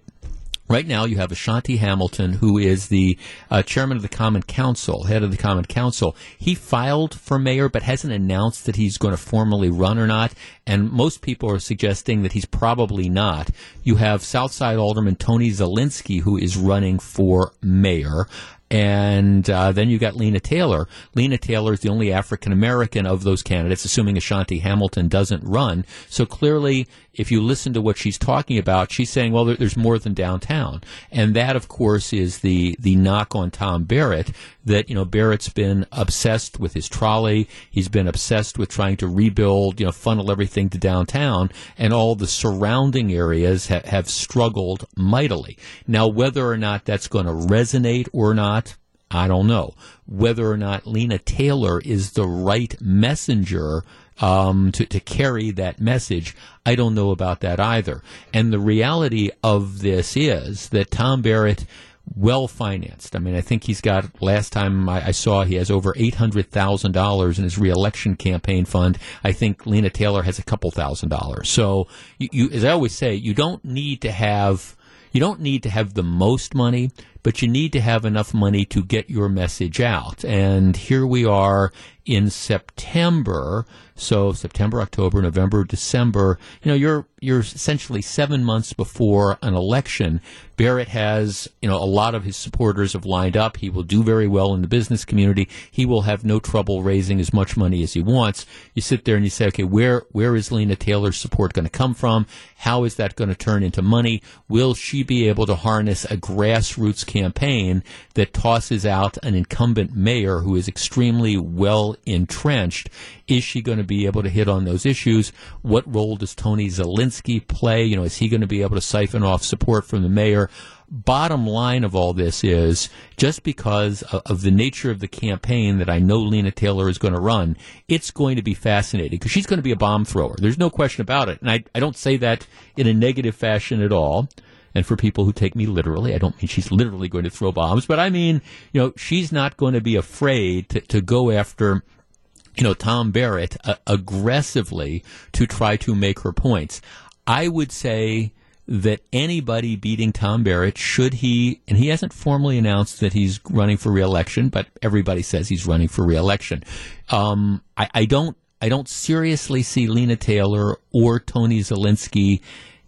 Right now, you have Ashanti Hamilton, who is the uh, chairman of the Common Council, head of the Common Council. He filed for mayor, but hasn't announced that he's going to formally run or not. And most people are suggesting that he's probably not. You have Southside Alderman Tony Zielinski, who is running for mayor. And uh, then you got Lena Taylor. Lena Taylor is the only African American of those candidates, assuming Ashanti Hamilton doesn't run. So clearly, if you listen to what she's talking about, she's saying, well, there, there's more than downtown. And that, of course, is the, the knock on Tom Barrett that, you know, Barrett's been obsessed with his trolley. He's been obsessed with trying to rebuild, you know, funnel everything to downtown. And all the surrounding areas ha- have struggled mightily. Now, whether or not that's going to resonate or not, I don't know. Whether or not Lena Taylor is the right messenger um, to, to carry that message, I don't know about that either. And the reality of this is that Tom Barrett well financed. I mean, I think he's got, last time I, I saw, he has over $800,000 in his reelection campaign fund. I think Lena Taylor has a couple thousand dollars. So, you, you, as I always say, you don't need to have, you don't need to have the most money, but you need to have enough money to get your message out. And here we are in September. So September, October, November, December. You know, you're you're essentially seven months before an election. Barrett has, you know, a lot of his supporters have lined up. He will do very well in the business community. He will have no trouble raising as much money as he wants. You sit there and you say, okay, where where is Lena Taylor's support going to come from? How is that going to turn into money? Will she be able to harness a grassroots campaign that tosses out an incumbent mayor who is extremely entrenched? Is she going to be able to hit on those issues? What role does Tony Zielinski play? You know, is he going to be able to siphon off support from the mayor? Bottom line of all this is just because of, of the nature of the campaign that I know Lena Taylor is going to run, it's going to be fascinating because she's going to be a bomb thrower. There's no question about it. And I, I don't say that in a negative fashion at all. And for people who take me literally, I don't mean she's literally going to throw bombs, but I mean, you know, she's not going to be afraid to, to go after you know, Tom Barrett uh, aggressively to try to make her points. I would say that anybody beating Tom Barrett, should he, and he hasn't formally announced that he's running for reelection, but everybody says he's running for reelection. Um, I, I don't, I don't seriously see Lena Taylor or Tony Zielinski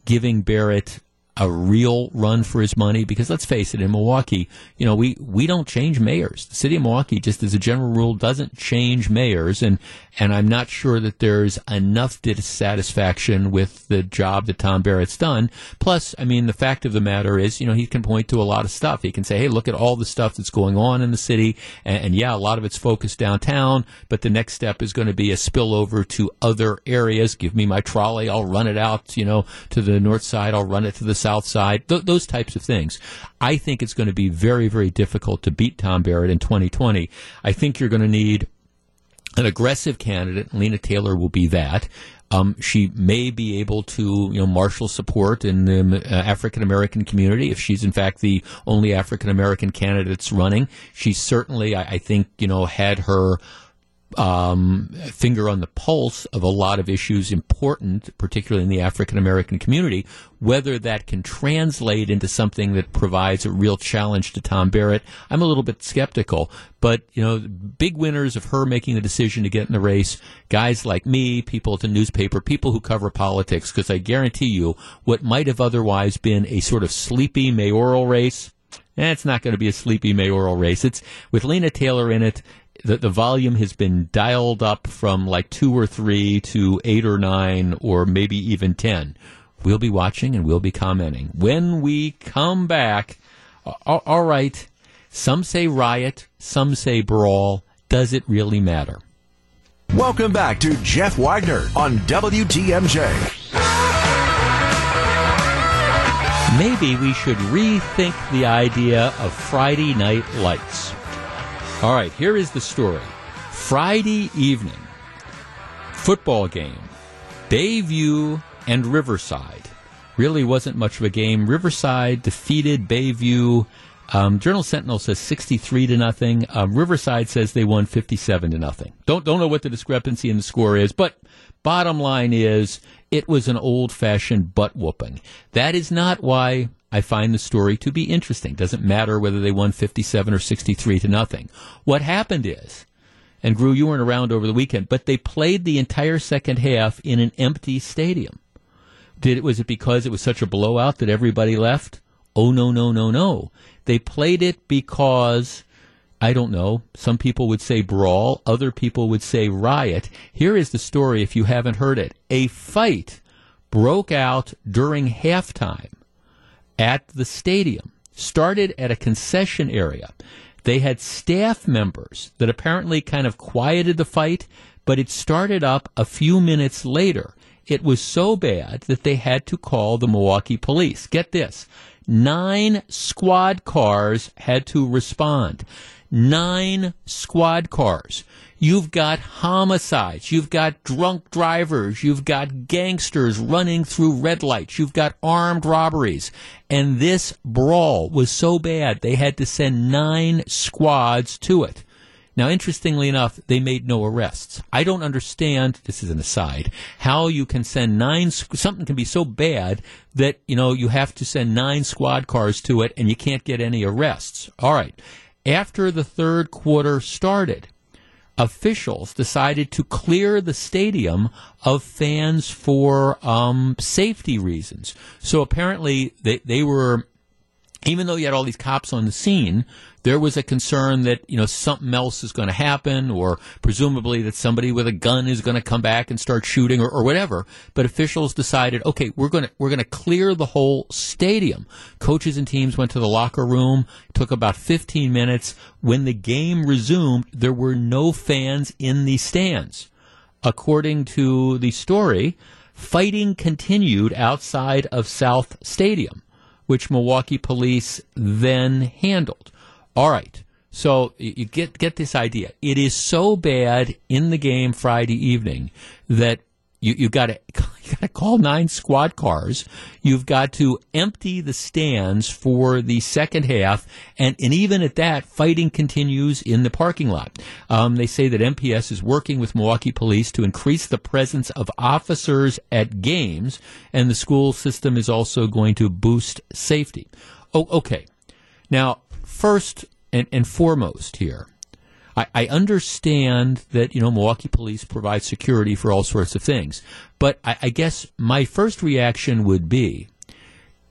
giving Barrett a real run for his money because let's face it in Milwaukee you know we we don't change mayors. The city of Milwaukee just as a general rule doesn't change mayors. And and I'm not sure that there's enough dissatisfaction with the job that Tom Barrett's done. Plus I mean the fact of the matter is you know he can point to a lot of stuff. He can say hey look at all the stuff that's going on in the city. And, and yeah a lot of it's focused downtown but the next step is going to be a spillover to other areas. Give me my trolley I'll run it out you know to the north side I'll run it to the south side, th- those types of things. I think it's going to be very, very difficult to beat Tom Barrett in 2020. I think you're going to need an aggressive candidate. Lena Taylor will be that. Um, she may be able to, you know, marshal support in the uh, African American community if she's in fact the only African American candidates running. She certainly, I, I think, you know, had her um, finger on the pulse of a lot of issues important, particularly in the African American community. Whether that can translate into something that provides a real challenge to Tom Barrett, I'm a little bit skeptical. But, you know, big winners of her making the decision to get in the race, guys like me, people at the newspaper, people who cover politics, because I guarantee you what might have otherwise been a sort of sleepy mayoral race, eh, it's not going to be a sleepy mayoral race. It's with Lena Taylor in it the, the volume has been dialed up from like two or three to eight or nine or maybe even ten. We'll be watching and we'll be commenting. When we come back, all right, some say riot, some say brawl. Does it really matter? Welcome back to Jeff Wagner on WTMJ. Maybe we should rethink the idea of Friday night lights. All right, here is the story. Friday evening, football game, Bayview and Riverside. Really wasn't much of a game. Riverside defeated Bayview. Um, Journal Sentinel says 63 to nothing. Um, Riverside says they won 57 to nothing. Don't don't know what the discrepancy in the score is, but bottom line is it was an old fashioned butt whooping. That is not why I find the story to be interesting. Doesn't matter whether they won 57 or 63 to nothing. What happened is, and Gru, you weren't around over the weekend, but they played the entire second half in an empty stadium. Did it was it because it was such a blowout that everybody left? Oh no no no no. They played it because I don't know. Some people would say brawl, other people would say riot. Here is the story if you haven't heard it. A fight broke out during halftime at the stadium. Started at a concession area. They had staff members that apparently kind of quieted the fight, but it started up a few minutes later. It was so bad that they had to call the Milwaukee police. Get this. Nine squad cars had to respond. Nine squad cars. You've got homicides. You've got drunk drivers. You've got gangsters running through red lights. You've got armed robberies. And this brawl was so bad, they had to send nine squads to it. Now, interestingly enough, they made no arrests. I don't understand, this is an aside, how you can send nine, something can be so bad that, you know, you have to send nine squad cars to it and you can't get any arrests. All right. After the third quarter started, officials decided to clear the stadium of fans for um, safety reasons. So apparently they, they were, even though you had all these cops on the scene, there was a concern that you know something else is going to happen, or presumably that somebody with a gun is going to come back and start shooting, or, or whatever. But officials decided, okay, we're going to we're going to clear the whole stadium. Coaches and teams went to the locker room. It took about 15 minutes. When the game resumed, there were no fans in the stands. According to the story, fighting continued outside of South Stadium, which Milwaukee police then handled. All right. So you get get this idea. It is so bad in the game Friday evening that you you got to got to call nine squad cars. You've got to empty the stands for the second half, and and even at that, fighting continues in the parking lot. Um, they say that MPS is working with Milwaukee Police to increase the presence of officers at games, and the school system is also going to boost safety. Oh, okay. Now first and, and foremost here, I, I, understand that you know Milwaukee police provide security for all sorts of things, but I, I guess my first reaction would be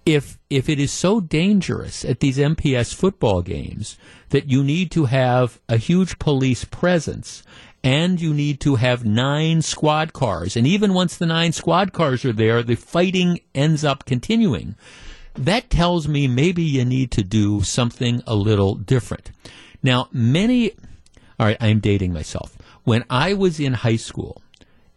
if if it is so dangerous at these MPS football games that you need to have a huge police presence and you need to have nine squad cars, and even once the nine squad cars are there, the fighting ends up continuing that tells me maybe you need to do something a little different. Now, many, all right, I'm dating myself. When I was in high school,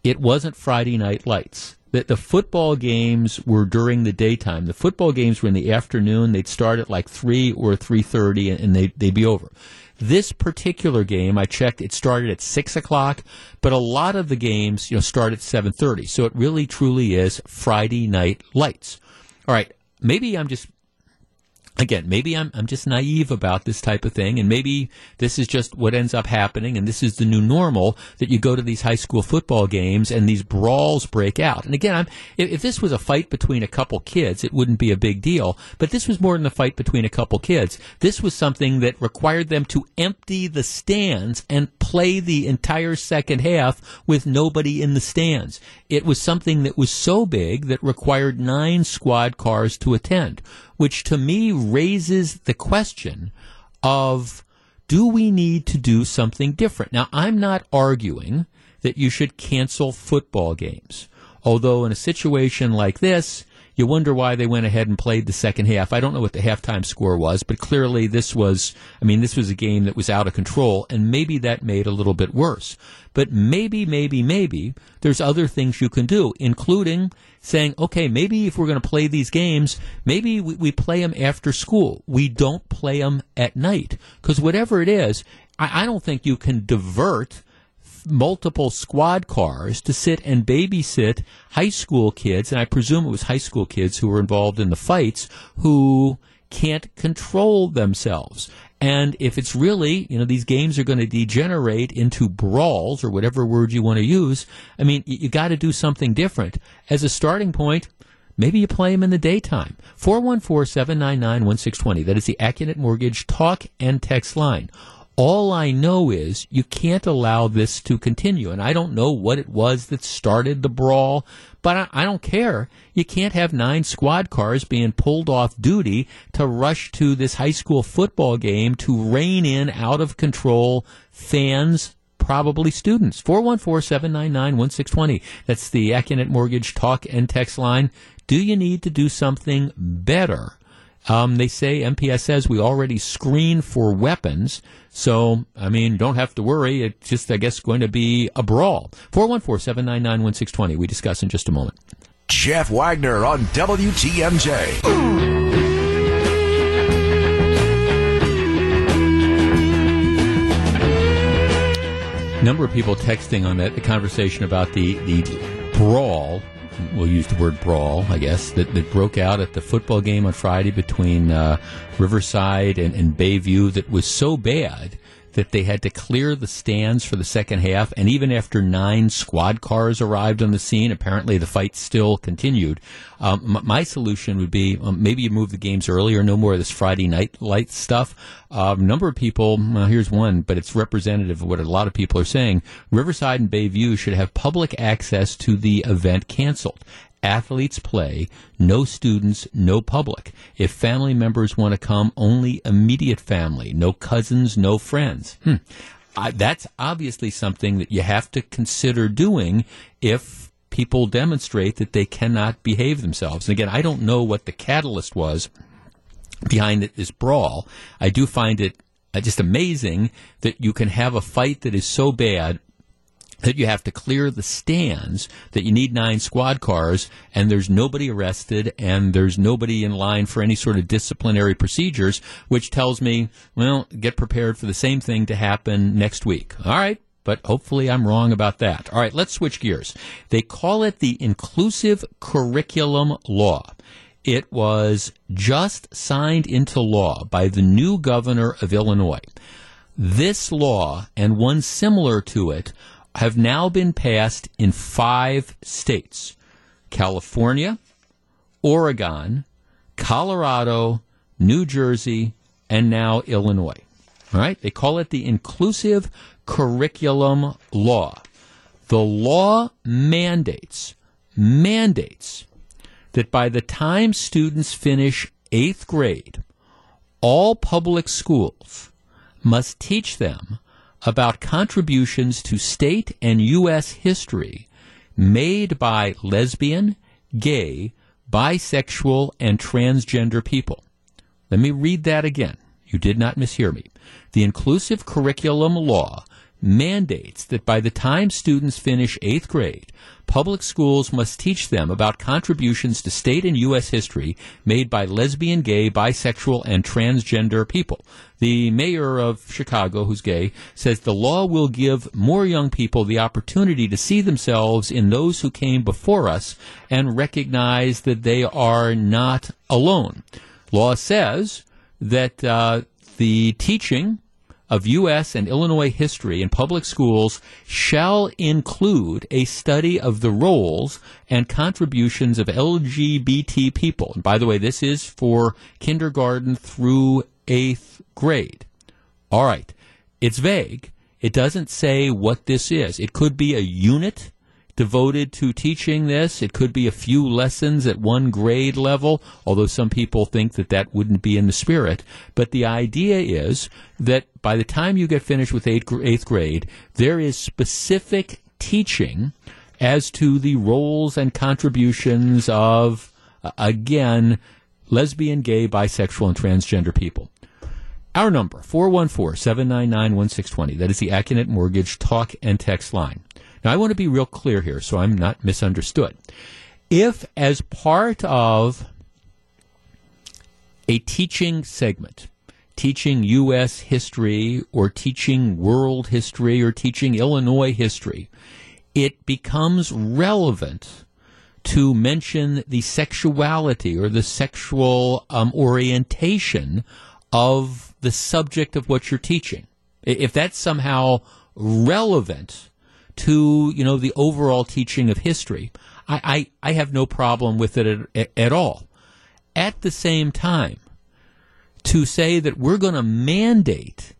it wasn't Friday night lights. The, the football games were during the daytime. The football games were in the afternoon. They'd start at like 3 or 3.30 and they, they'd be over. This particular game, I checked, it started at 6 o'clock, but a lot of the games, you know, start at 7.30. So it really truly is Friday night lights. All right, maybe I'm just again, maybe I'm, I'm just naive about this type of thing, and maybe this is just what ends up happening, and this is the new normal that you go to these high school football games and these brawls break out. And again, I'm, if, if this was a fight between a couple kids, it wouldn't be a big deal, but this was more than a fight between a couple kids. This was something that required them to empty the stands and play the entire second half with nobody in the stands. It was something that was so big that required nine squad cars to attend which to me raises the question of do we need to do something different? Now, I'm not arguing that you should cancel football games. Although in a situation like this, you wonder why they went ahead and played the second half. I don't know what the halftime score was, but clearly this was, I mean, this was a game that was out of control, and maybe that made a little bit worse. But maybe, maybe, maybe there's other things you can do, including saying, okay, maybe if we're going to play these games, maybe we, we play them after school. We don't play them at night. Because whatever it is, I, I don't think you can divert multiple squad cars to sit and babysit high school kids, and I presume it was high school kids who were involved in the fights who can't control themselves. And if it's really, you know, these games are going to degenerate into brawls or whatever word you want to use, I mean, you, you got to do something different. As a starting point, Maybe you play them in the daytime. 414 799 1620. That is the Accunet Mortgage talk and text line. All I know is you can't allow this to continue. And I don't know what it was that started the brawl, but I, I, don't care. You can't have nine squad cars being pulled off duty to rush to this high school football game to rein in out of control fans, probably students. 414 799 1620. That's the Accunet Mortgage talk and text line. Do you need to do something better? Um, they say MPS says we already screen for weapons. So, I mean, don't have to worry. It's just, I guess, going to be a brawl. 414 799 1620. We discuss in just a moment. Jeff Wagner on WTMJ. number of people texting on that the conversation about the the brawl we'll use the word brawl, I guess, that, that broke out at the football game on Friday between uh, Riverside and, and Bayview that was so bad that they had to clear the stands for the second half. And even after nine squad cars arrived on the scene, apparently the fight still continued. Um, my solution would be um, maybe you move the games earlier, no more of this Friday night light stuff. A uh, number of people, well, here's one, but it's representative of what a lot of people are saying. Riverside and Bayview should have public access to the event canceled athletes play, no students, no public. If family members want to come, only immediate family, no cousins, no friends. Hmm. I, that's obviously something that you have to consider doing if people demonstrate that they cannot behave themselves. And again, I don't know what the catalyst was behind this brawl. I do find it uh, just amazing that you can have a fight that is so bad that you have to clear the stands, that you need nine squad cars, and there's nobody arrested, and there's nobody in line for any sort of disciplinary procedures, which tells me, well, get prepared for the same thing to happen next week. All right, but hopefully I'm wrong about that. All right, let's switch gears. They call it the Inclusive Curriculum Law. It was just signed into law by the new governor of Illinois. This law and one similar to it have now been passed in five states California, Oregon, Colorado, New Jersey, and now Illinois. All right? They call it the Inclusive Curriculum Law. The law mandates, mandates that by the time students finish eighth grade, all public schools must teach them about contributions to state and U.S. history made by lesbian, gay, bisexual, and transgender people. Let me read that again. You did not mishear me. The inclusive curriculum law mandates that by the time students finish eighth grade, public schools must teach them about contributions to state and U.S. history made by lesbian, gay, bisexual, and transgender people. The mayor of Chicago, who's gay, says the law will give more young people the opportunity to see themselves in those who came before us and recognize that they are not alone. Law says that uh, the teaching of U.S. and Illinois history in public schools shall include a study of the roles and contributions of LGBT people. And by the way, this is for kindergarten through eighth grade. All right. It's vague. It doesn't say what this is. It could be a unit devoted to teaching this. It could be a few lessons at one grade level, although some people think that that wouldn't be in the spirit. But the idea is that by the time you get finished with eighth, eighth grade, there is specific teaching as to the roles and contributions of, uh, again, lesbian, gay, bisexual, and transgender people. Our number, 414 799 1620. That is the Accunet Mortgage talk and text line. Now, I want to be real clear here so I'm not misunderstood. If, as part of a teaching segment, teaching U.S. history or teaching world history or teaching Illinois history, it becomes relevant to mention the sexuality or the sexual um, orientation of the subject of what you're teaching. If that's somehow relevant to, you know, the overall teaching of history. I, I, I have no problem with it at, at all. At the same time, to say that we're going to mandate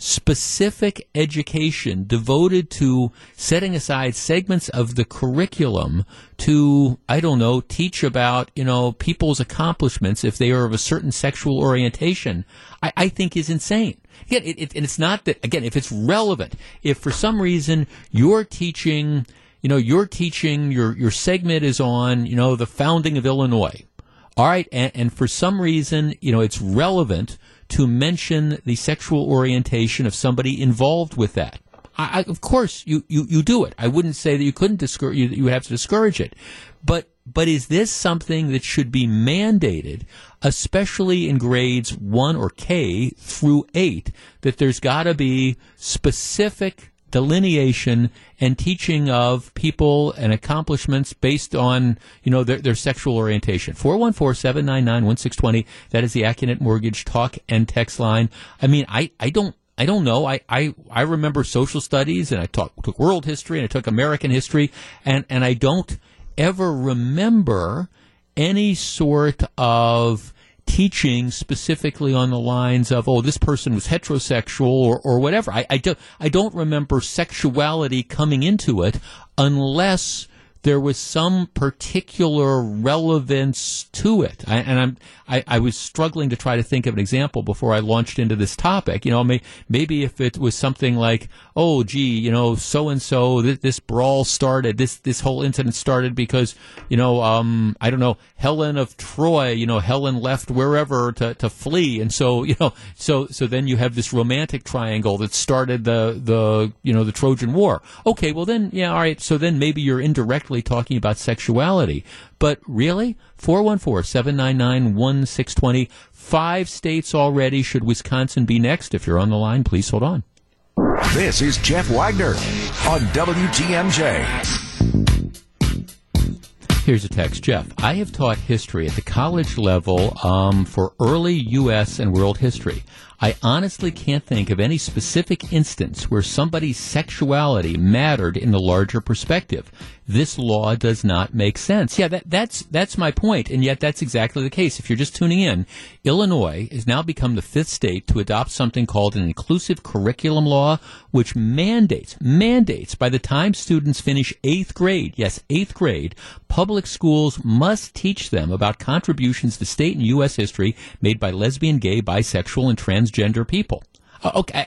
specific education devoted to setting aside segments of the curriculum to, I don't know, teach about, you know, people's accomplishments if they are of a certain sexual orientation, I, I think is insane. Again, it, it, and it's not that, again, if it's relevant, if for some reason you're teaching, you know, you're teaching, your, your segment is on, you know, the founding of Illinois. All right. And, and for some reason, you know, it's relevant to mention the sexual orientation of somebody involved with that. I, I, of course, you, you, you do it. I wouldn't say that you couldn't discourage, you, you have to discourage it. But, but is this something that should be mandated, especially in grades one or K through eight, that there's got to be specific delineation and teaching of people and accomplishments based on, you know, their, their sexual orientation. 414-799-1620. That is the Accunet Mortgage talk and text line. I mean, I, I don't I don't know. I, I, I remember social studies and I taught, took world history and I took American history and, and I don't ever remember any sort of teaching specifically on the lines of, oh, this person was heterosexual or, or whatever. I, I, do, I don't remember sexuality coming into it unless there was some particular relevance to it. I, and I'm, I, I, was struggling to try to think of an example before I launched into this topic. You know, may, maybe if it was something like, oh, gee, you know, so and so, this brawl started, this, this whole incident started because, you know, um, I don't know, Helen of Troy, you know, Helen left wherever to, to flee. And so, you know, so, so then you have this romantic triangle that started the, the, you know, the Trojan War. Okay, well then, yeah, all right. So then maybe you're indirectly talking about sexuality. But really? 414 799 1620. Five states already. Should Wisconsin be next? If you're on the line, please hold on. This is Jeff Wagner on WTMJ. Here's a text, Jeff. I have taught history at the college level um, for early U.S. and world history. I honestly can't think of any specific instance where somebody's sexuality mattered in the larger perspective. This law does not make sense. Yeah, that, that's that's my point, and yet that's exactly the case. If you're just tuning in, Illinois has now become the fifth state to adopt something called an inclusive curriculum law, which mandates mandates by the time students finish eighth grade, yes, eighth grade, public schools must teach them about contributions to state and U.S. history made by lesbian, gay, bisexual, and transgender people. Uh, okay.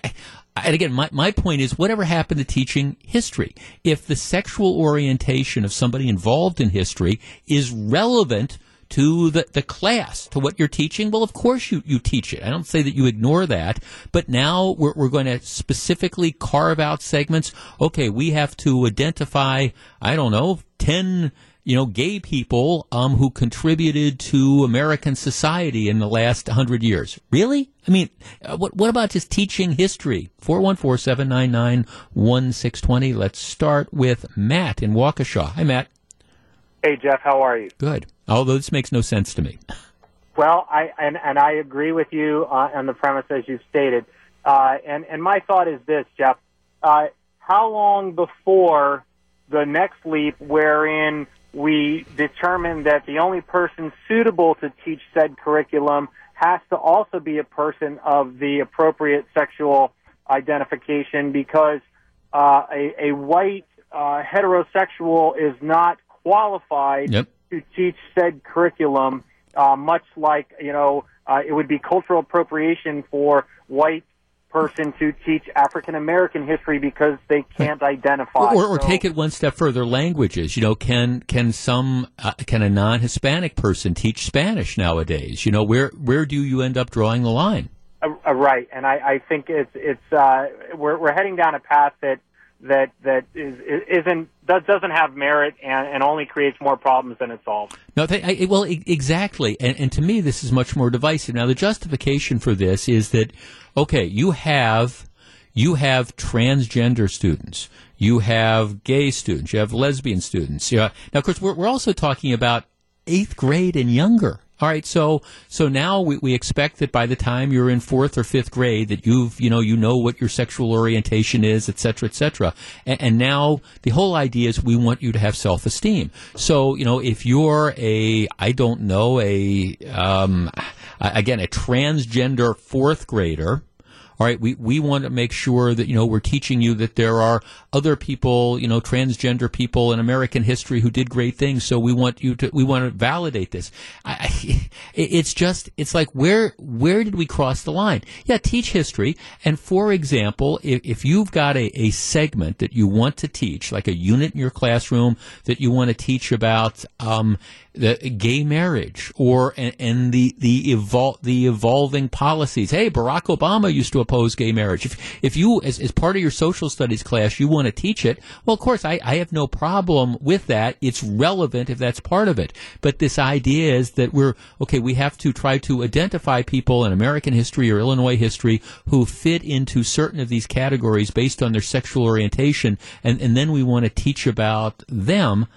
And again, my, my point is whatever happened to teaching history? If the sexual orientation of somebody involved in history is relevant to the, the class, to what you're teaching, well, of course you, you teach it. I don't say that you ignore that, but now we're, we're going to specifically carve out segments. Okay, we have to identify, I don't know, 10 you know, gay people um, who contributed to American society in the last hundred years. Really? I mean, uh, what what about just teaching history? Four one four seven nine nine one six twenty. Let's start with Matt in Waukesha. Hi, Matt. Hey, Jeff. How are you? Good. Although this makes no sense to me. Well, I and and I agree with you uh, on the premise as you've stated. Uh, and and my thought is this, Jeff. Uh, how long before the next leap, wherein we determined that the only person suitable to teach said curriculum has to also be a person of the appropriate sexual identification because uh, a, a, white uh, heterosexual is not qualified yep. to teach said curriculum, uh, much like, you know, uh, it would be cultural appropriation for white person to teach African American history because they can't identify. Or, or so, take it one step further, languages. You know, can can some uh, can a non-Hispanic person teach Spanish nowadays? You know, where where do you end up drawing the line? Uh, uh, right, and I, I think it's it's uh, we're we're heading down a path that that that is isn't that doesn't have merit and, and only creates more problems than it solves. No, I, well, exactly, and, and to me, this is much more divisive. Now, the justification for this is that okay, you have you have transgender students, you have gay students, you have lesbian students. Yeah. Now, of course, we're, we're also talking about eighth grade and younger. All right, so so now we, we expect that by the time you're in fourth or fifth grade, that you've you know you know what your sexual orientation is, et cetera, et cetera. And, and now the whole idea is we want you to have self esteem. So you know if you're a I don't know a um, again a transgender fourth grader all right, we, we want to make sure that, you know, we're teaching you that there are other people, you know, transgender people in American history who did great things. So we want you to, we want to validate this. I, it's just, it's like, where, where did we cross the line? Yeah, teach history. And for example, if, if you've got a, a segment that you want to teach, like a unit in your classroom that you want to teach about, um, the gay marriage or and, and the the evol- the evolving policies. Hey, Barack Obama used to oppose gay marriage. If if you as, as part of your social studies class you want to teach it, well, of course I, I have no problem with that. It's relevant if that's part of it. But this idea is that we're okay. We have to try to identify people in American history or Illinois history who fit into certain of these categories based on their sexual orientation, and and then we want to teach about them,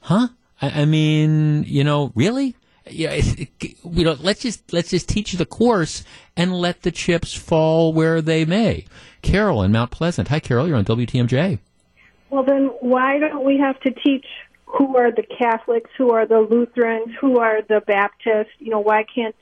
huh? I, I mean, you know, really? Yeah, you know, let's just let's just teach the course and let the chips fall where they may. Carol in Mount Pleasant. Hi, Carol. You're on WTMJ. Well, then why don't we have to teach who are the Catholics, who are the Lutherans, who are the Baptists? You know, why can't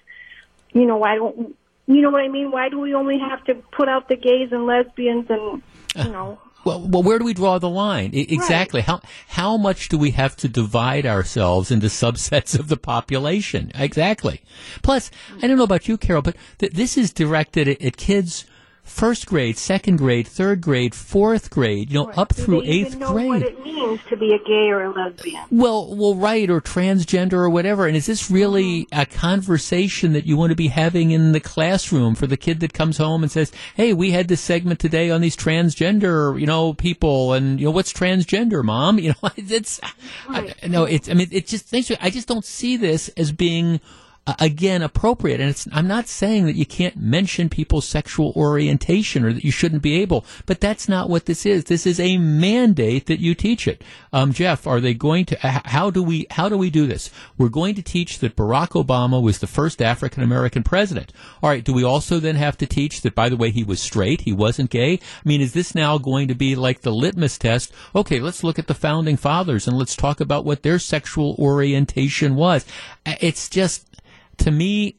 you know why don't you know what I mean? Why do we only have to put out the gays and lesbians and you know? Well, well, where do we draw the line? I, exactly. Right. How how much do we have to divide ourselves into subsets of the population? Exactly. Plus, I don't know about you, Carol, but th- this is directed at, at kids first grade, second grade, third grade, fourth grade, you know, right. up Do through eighth even know grade. What it means to be a gay or a lesbian? Well, well, right, or transgender or whatever. And is this really Mm-hmm. a conversation that you want to be having in the classroom for the kid that comes home and says, "Hey, we had this segment today on these transgender, you know, people, and you know, what's transgender, mom?" You know, it's Right. I, no, it's. I mean, it just thanks. I just don't see this as being again appropriate. And it's i'm not saying that you can't mention people's sexual orientation or that you shouldn't be able but that's not what this is. This is a mandate that you teach it. Um, jeff are they going to how do we how do we do this? We're going to teach that barack obama was the first african american president. All right do we also then have to teach that by the way he was straight he wasn't gay? I mean is this now going to be like the litmus test? Okay let's look at the founding fathers and let's talk about what their sexual orientation was. It's just to me,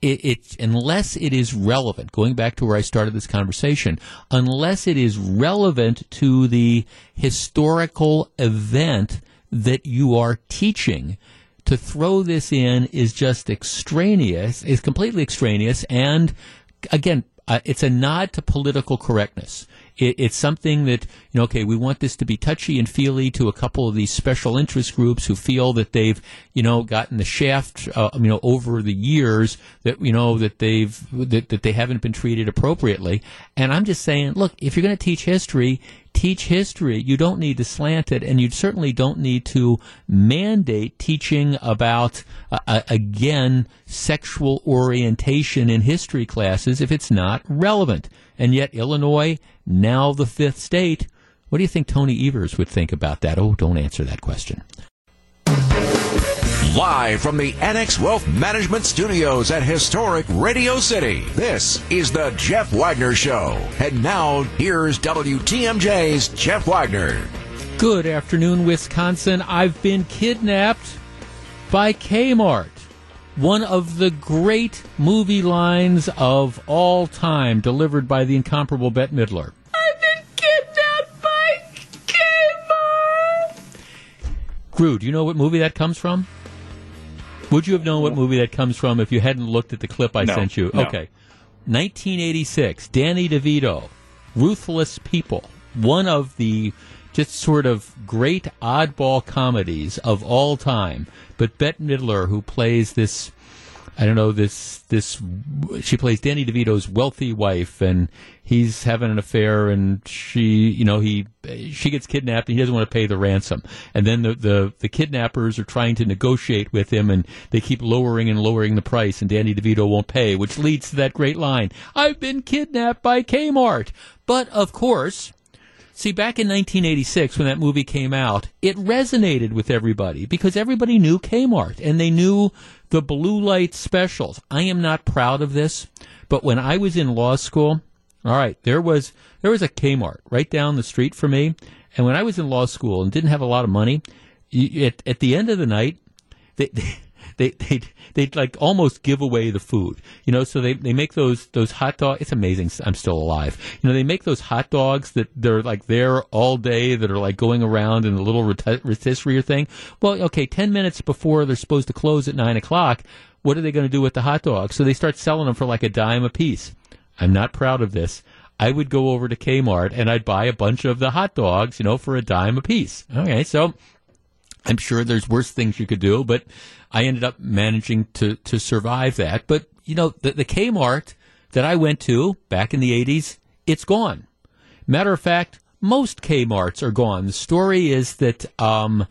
it, it, unless it is relevant, going back to where I started this conversation, unless it is relevant to the historical event that you are teaching, to throw this in is just extraneous, is completely extraneous, and again, uh, it's a nod to political correctness. It, it's something that you know. Okay, we want this to be touchy and feely to a couple of these special interest groups who feel that they've you know gotten the shaft uh, you know over the years that you know that they've that, that they haven't been treated appropriately. And I'm just saying, look, if you're going to teach history, teach history. You don't need to slant it, and you certainly don't need to mandate teaching about, uh, uh, again, sexual orientation in history classes if it's not relevant. And yet, Illinois, now the fifth state, what do you think Tony Evers would think about that? Oh, don't answer that question. Live from the Annex Wealth Management Studios at historic Radio City, this is the Jeff Wagner Show. And now, here's WTMJ's Jeff Wagner. Good afternoon, Wisconsin. I've been kidnapped by Kmart. One of the great movie lines of all time, delivered by the incomparable Bette Midler. I've been kidnapped by Kmart. Gru, do you know what movie that comes from? Would you have known what movie that comes from if you hadn't looked at the clip I No, sent you? no. Okay. 1986, Danny DeVito, Ruthless People, one of the just sort of great oddball comedies of all time. But Bette Midler, who plays this, I don't know, this, this, she plays Danny DeVito's wealthy wife and he's having an affair and she, you know, he, she gets kidnapped and he doesn't want to pay the ransom. And then the, the, the kidnappers are trying to negotiate with him and they keep lowering and lowering the price and Danny DeVito won't pay, which leads to that great line, I've been kidnapped by Kmart. But of course, See, back in 1986, when that movie came out, it resonated with everybody because everybody knew Kmart and they knew The blue light specials. I am not proud of this, but when I was in law school, all right, there was there was a Kmart right down the street from me, and when I was in law school and didn't have a lot of money, you, at at the end of the night, they, they they they'd, they'd like almost give away the food. You know, so they, they make those those hot dogs. It's amazing. I'm still alive. You know, they make those hot dogs that they're like there all day that are like going around in a little rotisserie thing. Well, okay, ten minutes before they're supposed to close at nine o'clock, what are they going to do with the hot dogs? So they start selling them for like a dime a piece. I'm not proud of this. I would go over to Kmart and I'd buy a bunch of the hot dogs, you know, for a dime a piece. Okay, so I'm sure there's worse things you could do, but I ended up managing to, to survive that. But, you know, the, the Kmart that I went to back in the 80s, it's gone. Matter of fact, most Kmarts are gone. The story is that um,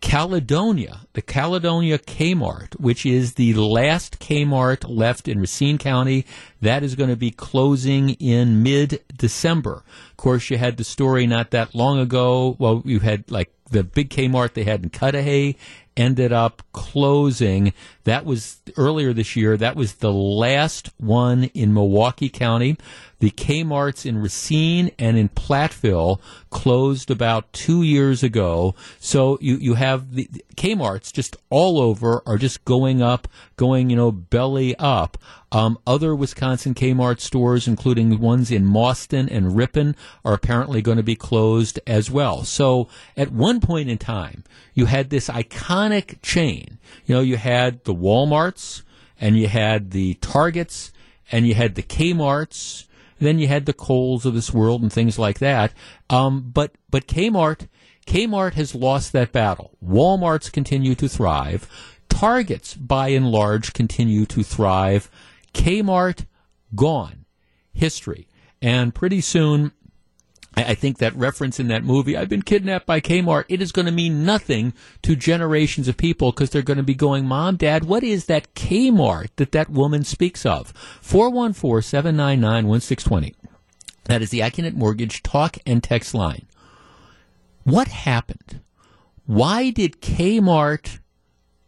Caledonia, the Caledonia Kmart, which is the last Kmart left in Racine County, that is going to be closing in mid December. Of course, you had the story not that long ago. Well, you had like the big Kmart they had in Cudahy ended up closing. That was earlier this year. That was the last one in Milwaukee County. The Kmarts in Racine and in Platteville closed about two years ago. So you, you have the, the Kmarts just all over are just going up, going, you know, belly up. Um, other Wisconsin Kmart stores, including ones in Mauston and Ripon, are apparently going to be closed as well. So at one point in time, you had this iconic chain. You know, you had the Walmarts and you had the Targets and you had the Kmarts then you had the Kohl's of this world and things like that. Um, but but Kmart Kmart has lost that battle. Walmart's continue to thrive. Targets, by and large, continue to thrive. Kmart gone. History. And pretty soon I think that reference in that movie, I've been kidnapped by Kmart, it is going to mean nothing to generations of people because they're going to be going, Mom, Dad, what is that Kmart that that woman speaks of? 414 799 1620. That is the Accunet Mortgage talk and text line. What happened? Why did Kmart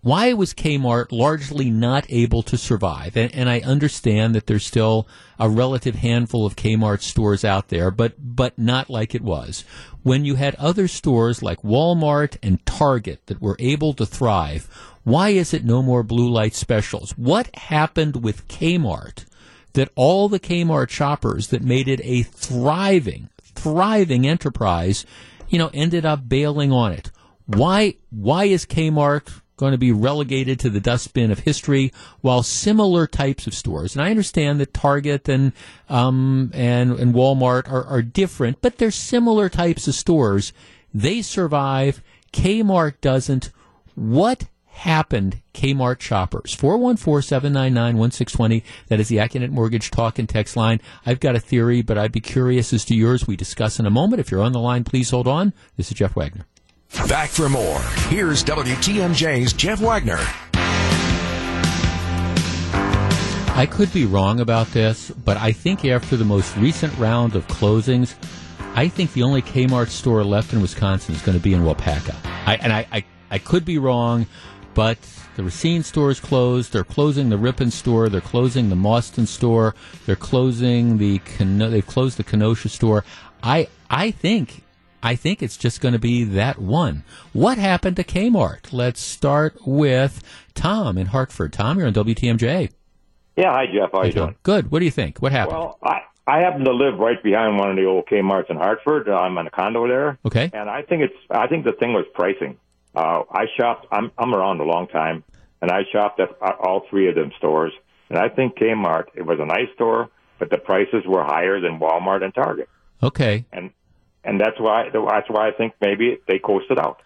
why was Kmart largely not able to survive? And, and, I understand that there's still a relative handful of Kmart stores out there, but but not like it was when you had other stores like Walmart and Target that were able to thrive. Why is it no more blue light specials? What happened with Kmart that all the Kmart shoppers that made it a thriving, thriving enterprise, you know, ended up bailing on it? Why why is Kmart going to be relegated to the dustbin of history, while similar types of stores, and I understand that Target and um, and and Walmart are, are different, but they're similar types of stores. They survive. Kmart doesn't. What happened, Kmart shoppers? 414-799-1620. That is the Accunet Mortgage talk and text line. I've got a theory, but I'd be curious as to yours. We discuss in a moment. If you're on the line, please hold on. This is Jeff Wagner. Back for more. Here's WTMJ's Jeff Wagner. I could be wrong about this, but I think after the most recent round of closings, I think the only Kmart store left in Wisconsin is going to be in Waupaca. I, and I, I, I could be wrong, but the Racine store is closed. They're closing the Ripon store. They're closing the Mauston store. They're closing the they've closed the Kenosha store. I I think I think it's just going to be that one. What happened to Kmart? Let's start with Tom in Hartford. Tom, you're on WTMJ. Yeah, hi Jeff. How, How you doing? Good. What do you think? What happened? Well, I I happen to live right behind one of the old Kmart's in Hartford. Uh, I'm in a condo there. Okay. And I think it's I think the thing was pricing. Uh, I shopped. I'm I'm around a long time, and I shopped at all three of them stores. And I think Kmart it was a nice store, but the prices were higher than Walmart and Target. Okay. And and that's why that's why I think maybe they coasted out.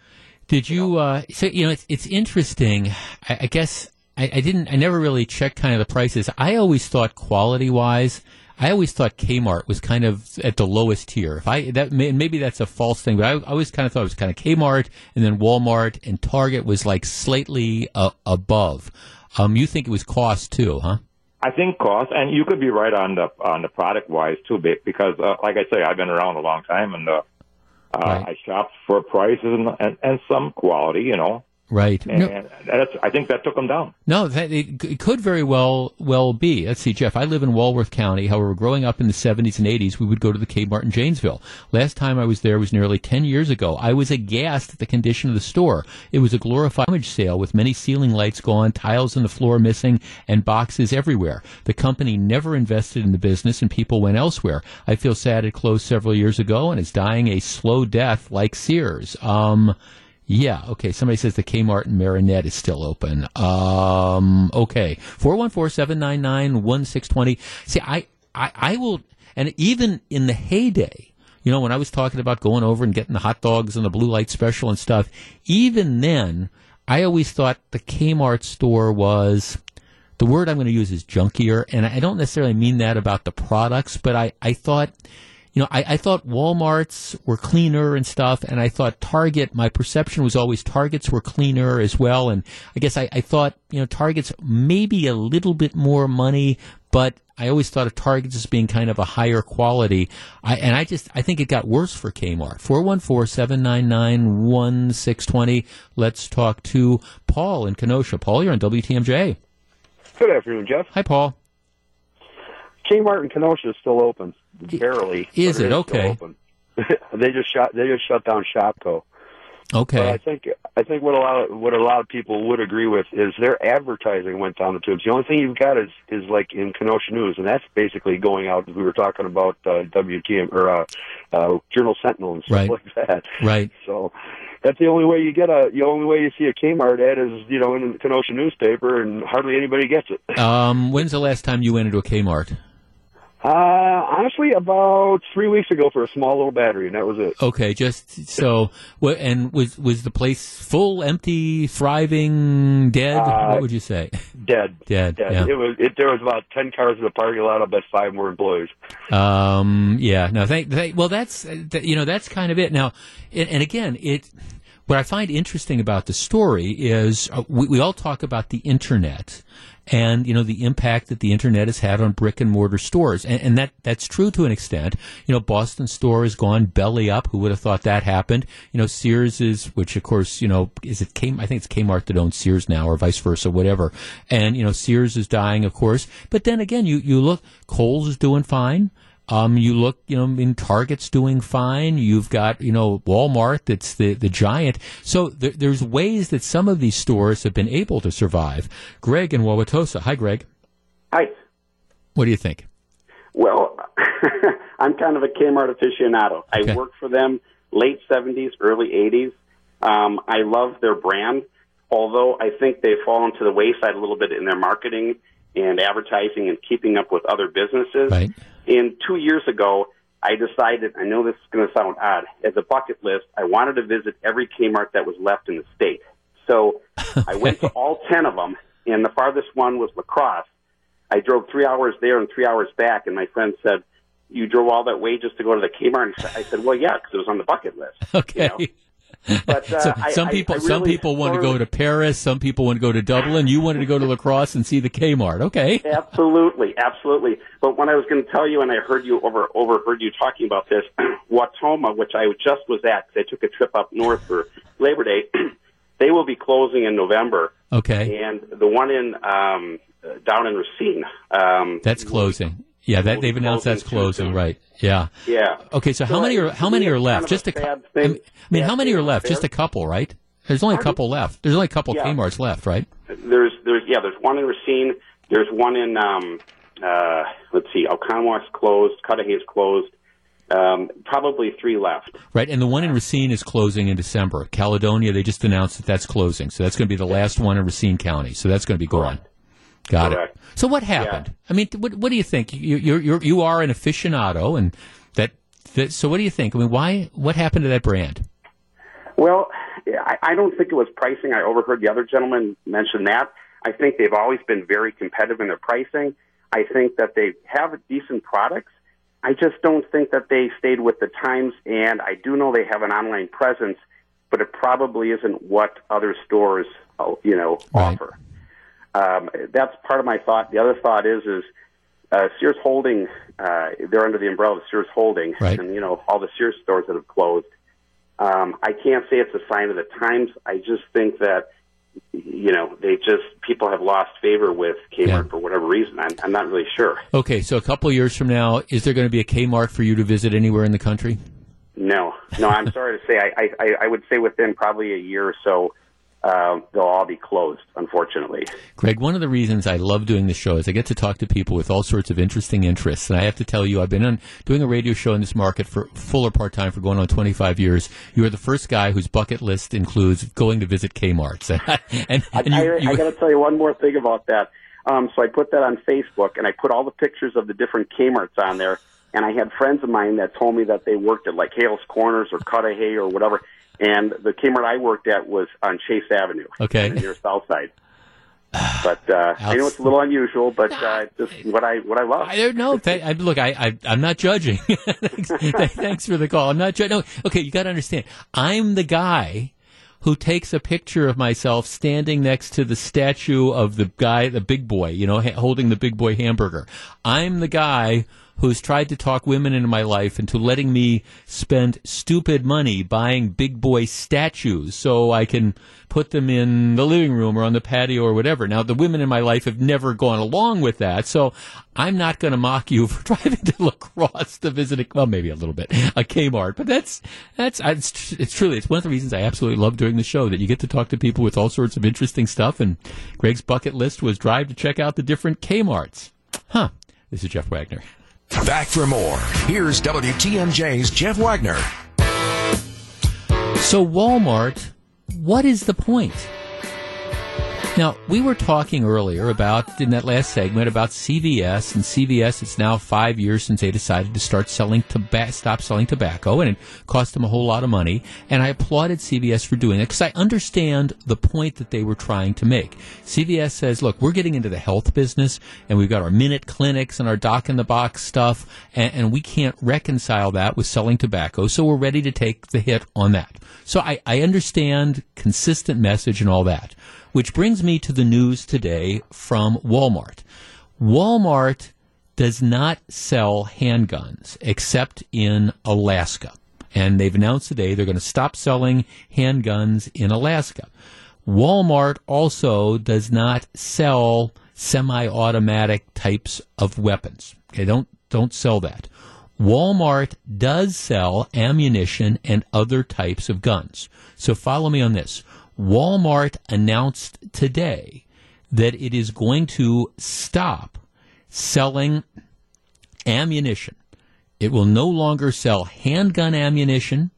Did you? Uh, so you know, it's it's interesting. I, I guess I, I, didn't. I never really checked kind of the prices. I always thought quality wise. I always thought Kmart was kind of at the lowest tier. If I that maybe that's a false thing, but I, I always kind of thought it was kind of Kmart, and then Walmart and Target was like slightly uh, above. Um, you think it was cost too, huh? I think cost, and you could be right on the on the product wise too, because uh, like I say, I've been around a long time, and uh, uh. I shopped for prices and, and, and some quality, you know. Right. And No- that's, I think that took them down. No, that, it, it could very well well be. Let's see, Jeff. I live in Walworth County. However, growing up in the 70s and 80s, we would go to the Kmart in Janesville. Last time I was there was nearly 10 years ago. I was aghast at the condition of the store. It was a glorified image sale with many ceiling lights gone, tiles on the floor missing, and boxes everywhere. The company never invested in the business, and people went elsewhere. I feel sad it closed several years ago and is dying a slow death like Sears. Um, yeah, okay. Somebody says the Kmart in Marinette is still open. Um, okay. 414-799-1620. See, I, I, I will, and even in the heyday, you know, when I was talking about going over and getting the hot dogs and the blue light special and stuff, even then, I always thought the Kmart store was, the word I'm going to use is junkier, and I don't necessarily mean that about the products, but I, I thought, you know, I, I thought Walmart's were cleaner and stuff, and I thought Target, my perception was always Target's were cleaner as well, and I guess I, I thought, you know, Target's maybe a little bit more money, but I always thought of Target's as being kind of a higher quality. I, and I just, I think it got worse for Kmart. 414-799-1620. Let's talk to Paul in Kenosha. Paul, you're on WTMJ. Good afternoon, Jeff. Hi, Paul. Kmart in Kenosha is still open, barely. Is it? Okay. they just shut. They just shut down ShopKo. Okay. But I think I think what a lot of, what a lot of people would agree with is their advertising went down the tubes. The only thing you've got is is like in Kenosha News, and that's basically going out. We were talking about uh, WTM or uh, uh, Journal Sentinel and stuff Right. like that. Right. So that's the only way you get a. The only way you see a Kmart ad is you know in the Kenosha newspaper, and hardly anybody gets it. Um, when's the last time you went into a Kmart? Uh, honestly, about three weeks ago for a small little battery, and that was it. Okay, just so. And was was the place full, empty, thriving, dead? Uh, what would you say? Dead. Dead. Dead. Yeah. It was. It, there was about ten cars in the parking lot. I bet five more employees. Um, yeah, no, thank, thank well, that's, th- you know, that's kind of it. Now, and, and again, it, what I find interesting about the story is uh, we, we all talk about the internet and, you know, the impact that the internet has had on brick and mortar stores. And, and that, that's true to an extent. You know, Boston store has gone belly up. Who would have thought that happened? You know, Sears is, which of course, you know, is it came? I think it's Kmart that owns Sears now or vice versa, whatever. And, you know, Sears is dying, of course. But then again, you, you look, Kohl's is doing fine. Um, you look, you know, I mean, Target's doing fine. You've got, you know, Walmart that's the, the giant. So there, there's ways that some of these stores have been able to survive. Greg in Wauwatosa. Hi, Greg. Hi. What do you think? Well, I'm kind of a Kmart aficionado. Okay. I worked for them late 70s, early 80s. Um, I love their brand, although I think they've fallen to the wayside a little bit in their marketing and advertising and keeping up with other businesses. Right. And two years ago, I decided, I know this is going to sound odd, as a bucket list, I wanted to visit every Kmart that was left in the state. So I went to all 10 of them, and the farthest one was La Crosse. I drove three hours there and three hours back, and my friend said, "You drove all that way just to go to the Kmart?" And I said, "Well, yeah, because it was on the bucket list." Okay. But uh, so some I- people, I some really people want to go to Paris. Some people want to go to Dublin. You wanted to go to La Crosse and see the Kmart. Okay. Absolutely, absolutely. But when I was going to tell you, and I heard you over overheard you talking about this, Wautoma, which I just was at, 'cause I took a trip up north for Labor Day. they will be closing in November, Okay. and the one in um, down in Racine. Um, That's closing. Yeah, that they've announced that's closing. Right. Yeah. yeah. Okay, so how many are how many are left? kind of Just a I mean, I mean, how many are left? there. Just a couple, right? There's only a couple left. There's only a couple Yeah. Kmart's left, right? There's there's yeah, there's one in Racine. There's one in um uh let's see, Oconomowoc closed, Cudahy's closed. Um, probably three left. Right, and the one in Racine is closing in December. Caledonia, they just announced that that's closing, so that's going to be the last one in Racine County. So that's going to be gone. Got Correct. it. So what happened? I mean, what, what do you think? You, you're, you're you are an aficionado, and that, that. So what do you think? I mean, why? What happened to that brand? Well, I, I don't think it was pricing. I overheard the other gentleman mention that. I think they've always been very competitive in their pricing. I think that they have decent products. I just don't think that they stayed with the times, and I do know they have an online presence, but it probably isn't what other stores, uh, you know, offer. Um, that's part of my thought. The other thought is, is uh, Sears Holding. Uh, they're under the umbrella of Sears Holding, Right. and you know all the Sears stores that have closed. Um, I can't say it's a sign of the times. I just think that you know, they just people have lost favor with Kmart Yeah. for whatever reason. I'm, I'm not really sure. Okay, so a couple of years from now, is there going to be a Kmart for you to visit anywhere in the country? No, no, I'm sorry to say. I, I, I would say within probably a year or so, uh, they'll all be closed. Unfortunately. Greg, one of the reasons I love doing the show is I get to talk to people with all sorts of interesting interests. And I have to tell you, I've been on, doing a radio show in this market for full or part time for going on 25 years. You are the first guy whose bucket list includes going to visit Kmart's. and, and I, you, I, you- I got to tell you one more thing about that. Um, so I put that on Facebook, and I put all the pictures of the different Kmart's on there. And I had friends of mine that told me that they worked at like Hale's Corners or Cudahy or whatever. And the Kmart I worked at was on Chase Avenue, Okay. near South Side. But uh, I know it's a little unusual, but uh, just what I what I love. I don't know. Th- I, look, I, I, I'm not judging. thanks, th- thanks for the call. I'm not judging. No, okay, you got to understand. I'm the guy who takes a picture of myself standing next to the statue of the guy, the big boy, you know, ha- holding the big boy hamburger. I'm the guy who's tried to talk women into my life into letting me spend stupid money buying big boy statues so I can put them in the living room or on the patio or whatever. Now, the women in my life have never gone along with that, so I'm not going to mock you for driving to La Crosse to visit a, well, maybe a little bit, a Kmart, but that's, that's, it's, it's truly, it's one of the reasons I absolutely love doing the show, that you get to talk to people with all sorts of interesting stuff, and Greg's bucket list was drive to check out the different Kmarts. Huh. This is Jeff Wagner. Back for more. Here's WTMJ's Jeff Wagner. So, Walmart, what is the point? Now, we were talking earlier about, in that last segment, about CVS, and CVS, it's now five years since they decided to start selling tobacco, stop selling tobacco, and it cost them a whole lot of money. And I applauded CVS for doing it because I understand the point that they were trying to make. CVS says, look, we're getting into the health business, and we've got our minute clinics and our doc in the box stuff, and, and we can't reconcile that with selling tobacco, so we're ready to take the hit on that. So I, I understand consistent message and all that. Which brings me to the news today from Walmart. Walmart does not sell handguns except in Alaska. And they've announced today they're going to stop selling handguns in Alaska. Walmart also does not sell semi-automatic types of weapons. Okay, don't don't sell that. Walmart does sell ammunition and other types of guns. So follow me on this. Walmart announced today that it is going to stop selling ammunition. It will no longer sell handgun ammunition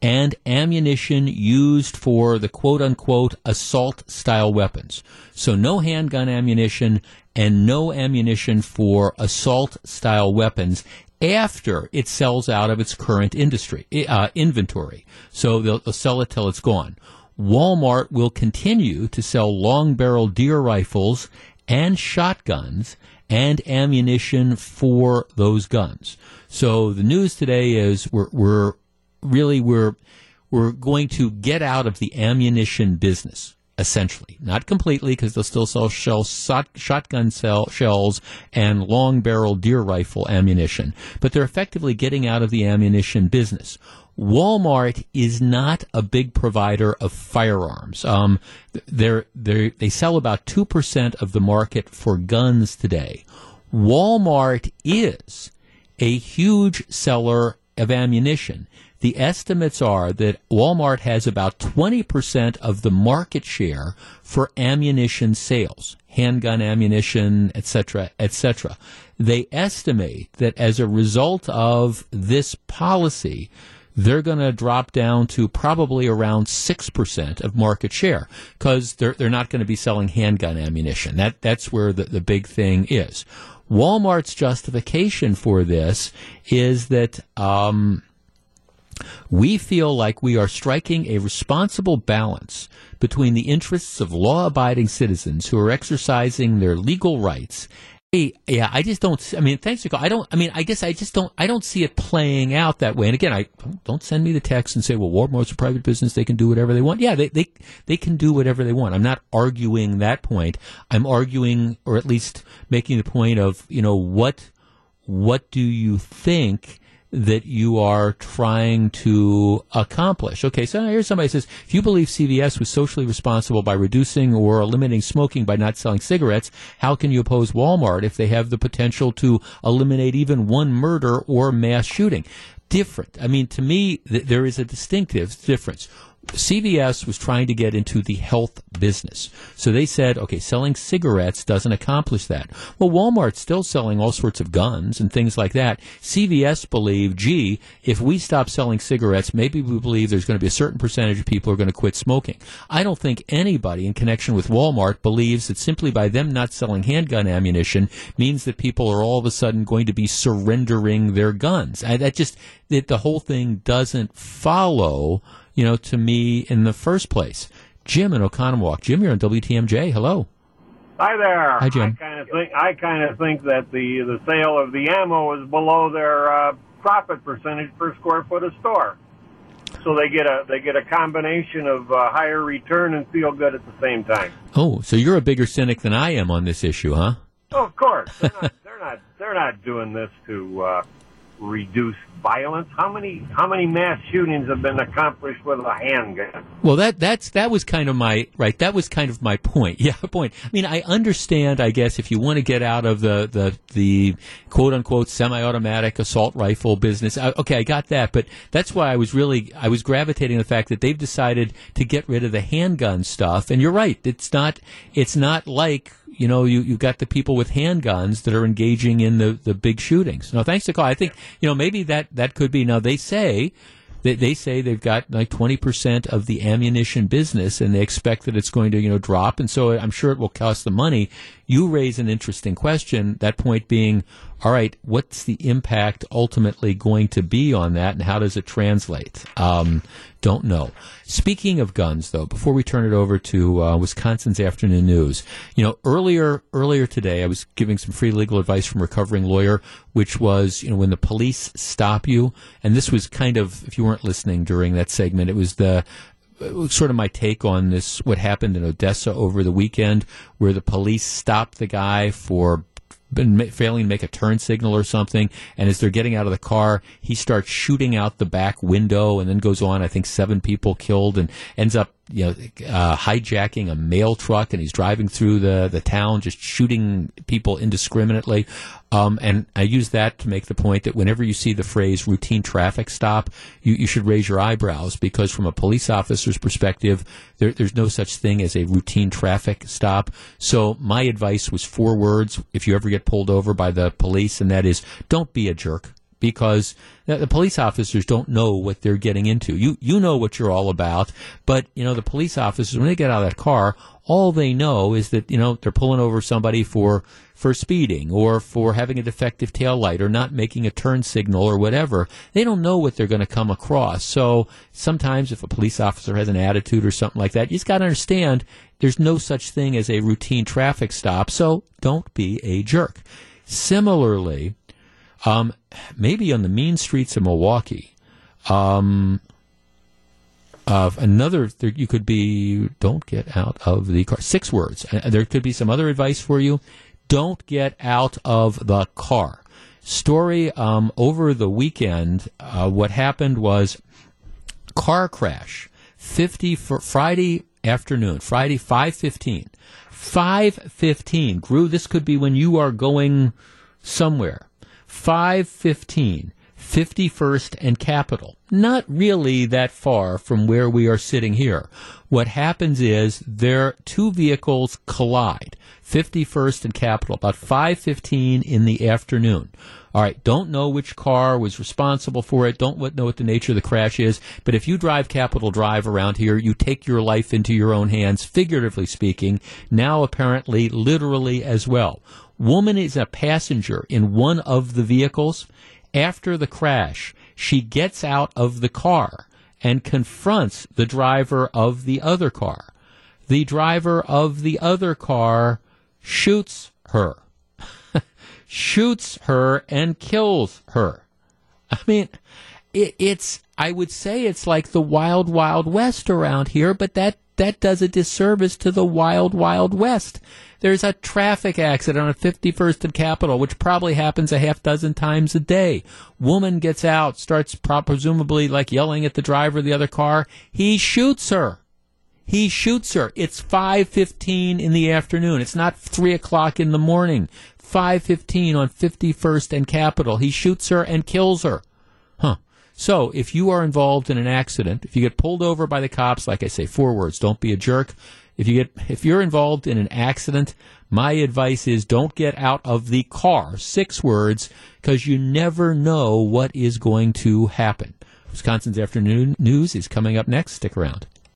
and ammunition used for the quote unquote assault style weapons. So no handgun ammunition and no ammunition for assault style weapons after it sells out of its current industry uh, inventory. So they'll, they'll sell it till it's gone. Walmart will continue to sell long barrel deer rifles and shotguns and ammunition for those guns. So the news today is we're, we're really we're we're going to get out of the ammunition business essentially. Not completely because they'll still sell shell, shot, shotgun cell, shells and long barrel deer rifle ammunition. But they're effectively getting out of the ammunition business Walmart is not a big provider of firearms. Um, they're, they're, they sell about 2% of the market for guns today. Walmart is a huge seller of ammunition. The estimates are that Walmart has about 20% of the market share for ammunition sales, handgun ammunition, etc., etc. They estimate that as a result of this policy, they're going to drop down to probably around 6% of market share because they're, they're not going to be selling handgun ammunition. That, that's where the, the big thing is. Walmart's justification for this is that um, we feel like we are striking a responsible balance between the interests of law abiding citizens who are exercising their legal rights. Yeah, I just don't. I mean, thanks for. I don't. I mean, I guess I just don't. I don't see it playing out that way. And again, I don't send me the text and say, "Well, Walmart's a private business; they can do whatever they want." Yeah, they they they can do whatever they want. I'm not arguing that point. I'm arguing, or at least making the point of, you know, what what do you think that you are trying to accomplish. Okay, so here's somebody says, if you believe CVS was socially responsible by reducing or eliminating smoking by not selling cigarettes, how can you oppose Walmart if they have the potential to eliminate even one murder or mass shooting? Different. I mean, to me, th- there is a distinctive difference. CVS was trying to get into the health business. So they said, okay, selling cigarettes doesn't accomplish that. Well, Walmart's still selling all sorts of guns and things like that. CVS believed, gee, if we stop selling cigarettes, maybe we believe there's going to be a certain percentage of people who are going to quit smoking. I don't think anybody in connection with Walmart believes that simply by them not selling handgun ammunition means that people are all of a sudden going to be surrendering their guns. I, that just, that the whole thing doesn't follow you know, to me in the first place. Jim in Oconomowoc. Jim, you're on WTMJ. Hello. Hi there. Hi, Jim. I kind of think I kind of think that the the sale of the ammo is below their uh, profit percentage per square foot of store. So they get a they get a combination of uh, higher return and feel good at the same time. Oh, so you're a bigger cynic than I am on this issue, huh? Oh, of course, they're not they're not they're not doing this to uh, reduce violence. How many how many mass shootings have been accomplished with a handgun? Well, that that's that was kind of my right. That was kind of my point. Yeah, point. I mean, I understand. I guess if you want to get out of the the the quote unquote semi-automatic assault rifle business, I, okay, I got that. But that's why I was really I was gravitating the fact that they've decided to get rid of the handgun stuff. And you're right. It's not it's not like you know, you, you've got the people with handguns that are engaging in the, the big shootings. Now, thanks to call, I think, you know, maybe that, that could be. Now, they say, they, they say they've got like 20% of the ammunition business and they expect that it's going to, you know, drop. And so I'm sure it will cost the money. You raise an interesting question. That point being, all right, what's the impact ultimately going to be on that and how does it translate? Um, don't know. Speaking of guns, though, before we turn it over to uh, Wisconsin's afternoon news, you know, earlier earlier today, I was giving some free legal advice from a recovering lawyer, which was, you know, when the police stop you, and this was kind of, if you weren't listening during that segment, it was the sort of my take on this what happened in Odessa over the weekend where the police stopped the guy for been failing to make a turn signal or something, and as they're getting out of the car, he starts shooting out the back window, and then goes on. I think seven people killed, and ends up you know uh, hijacking a mail truck, and he's driving through the the town, just shooting people indiscriminately. Um, and I use that to make the point that whenever you see the phrase routine traffic stop, you, you should raise your eyebrows because from a police officer's perspective, there, there's no such thing as a routine traffic stop. So my advice was four words if you ever get pulled over by the police, and that is don't be a jerk because the police officers don't know what they're getting into. You you know what you're all about, but you know the police officers when they get out of that car, all they know is that you know they're pulling over somebody for for speeding or for having a defective tail light or not making a turn signal or whatever. They don't know what they're going to come across. So sometimes if a police officer has an attitude or something like that, you just got to understand there's no such thing as a routine traffic stop. So don't be a jerk. Similarly, um, maybe on the mean streets of Milwaukee, um, another there, you could be don't get out of the car. Six words. Uh, there could be some other advice for you. Don't get out of the car. Story um, over the weekend. Uh, what happened was car crash. Fifty for Friday afternoon. Friday five fifteen. Five fifteen. Grew. This could be when you are going somewhere. 515, 51st and Capitol. Not really that far from where we are sitting here. What happens is there two vehicles collide. 51st and Capitol, about 5:15 in the afternoon. All right, don't know which car was responsible for it. Don't know what the nature of the crash is. But if you drive Capitol Drive around here, you take your life into your own hands, figuratively speaking. Now, apparently, literally as well. Woman is a passenger in one of the vehicles. After the crash, she gets out of the car and confronts the driver of the other car. The driver of the other car shoots her. shoots her and kills her. I mean, it, it's, I would say it's like the wild, wild west around here, but that that does a disservice to the wild, wild west. There's a traffic accident on 51st and Capitol, which probably happens a half dozen times a day. Woman gets out, starts presumably like yelling at the driver of the other car. He shoots her. He shoots her. It's 5.15 in the afternoon. It's not 3 o'clock in the morning. 5.15 on 51st and Capitol. He shoots her and kills her. So, if you are involved in an accident, if you get pulled over by the cops, like I say, four words, don't be a jerk. If you get, if you're involved in an accident, my advice is don't get out of the car. Six words, because you never know what is going to happen. Wisconsin's afternoon news is coming up next. Stick around.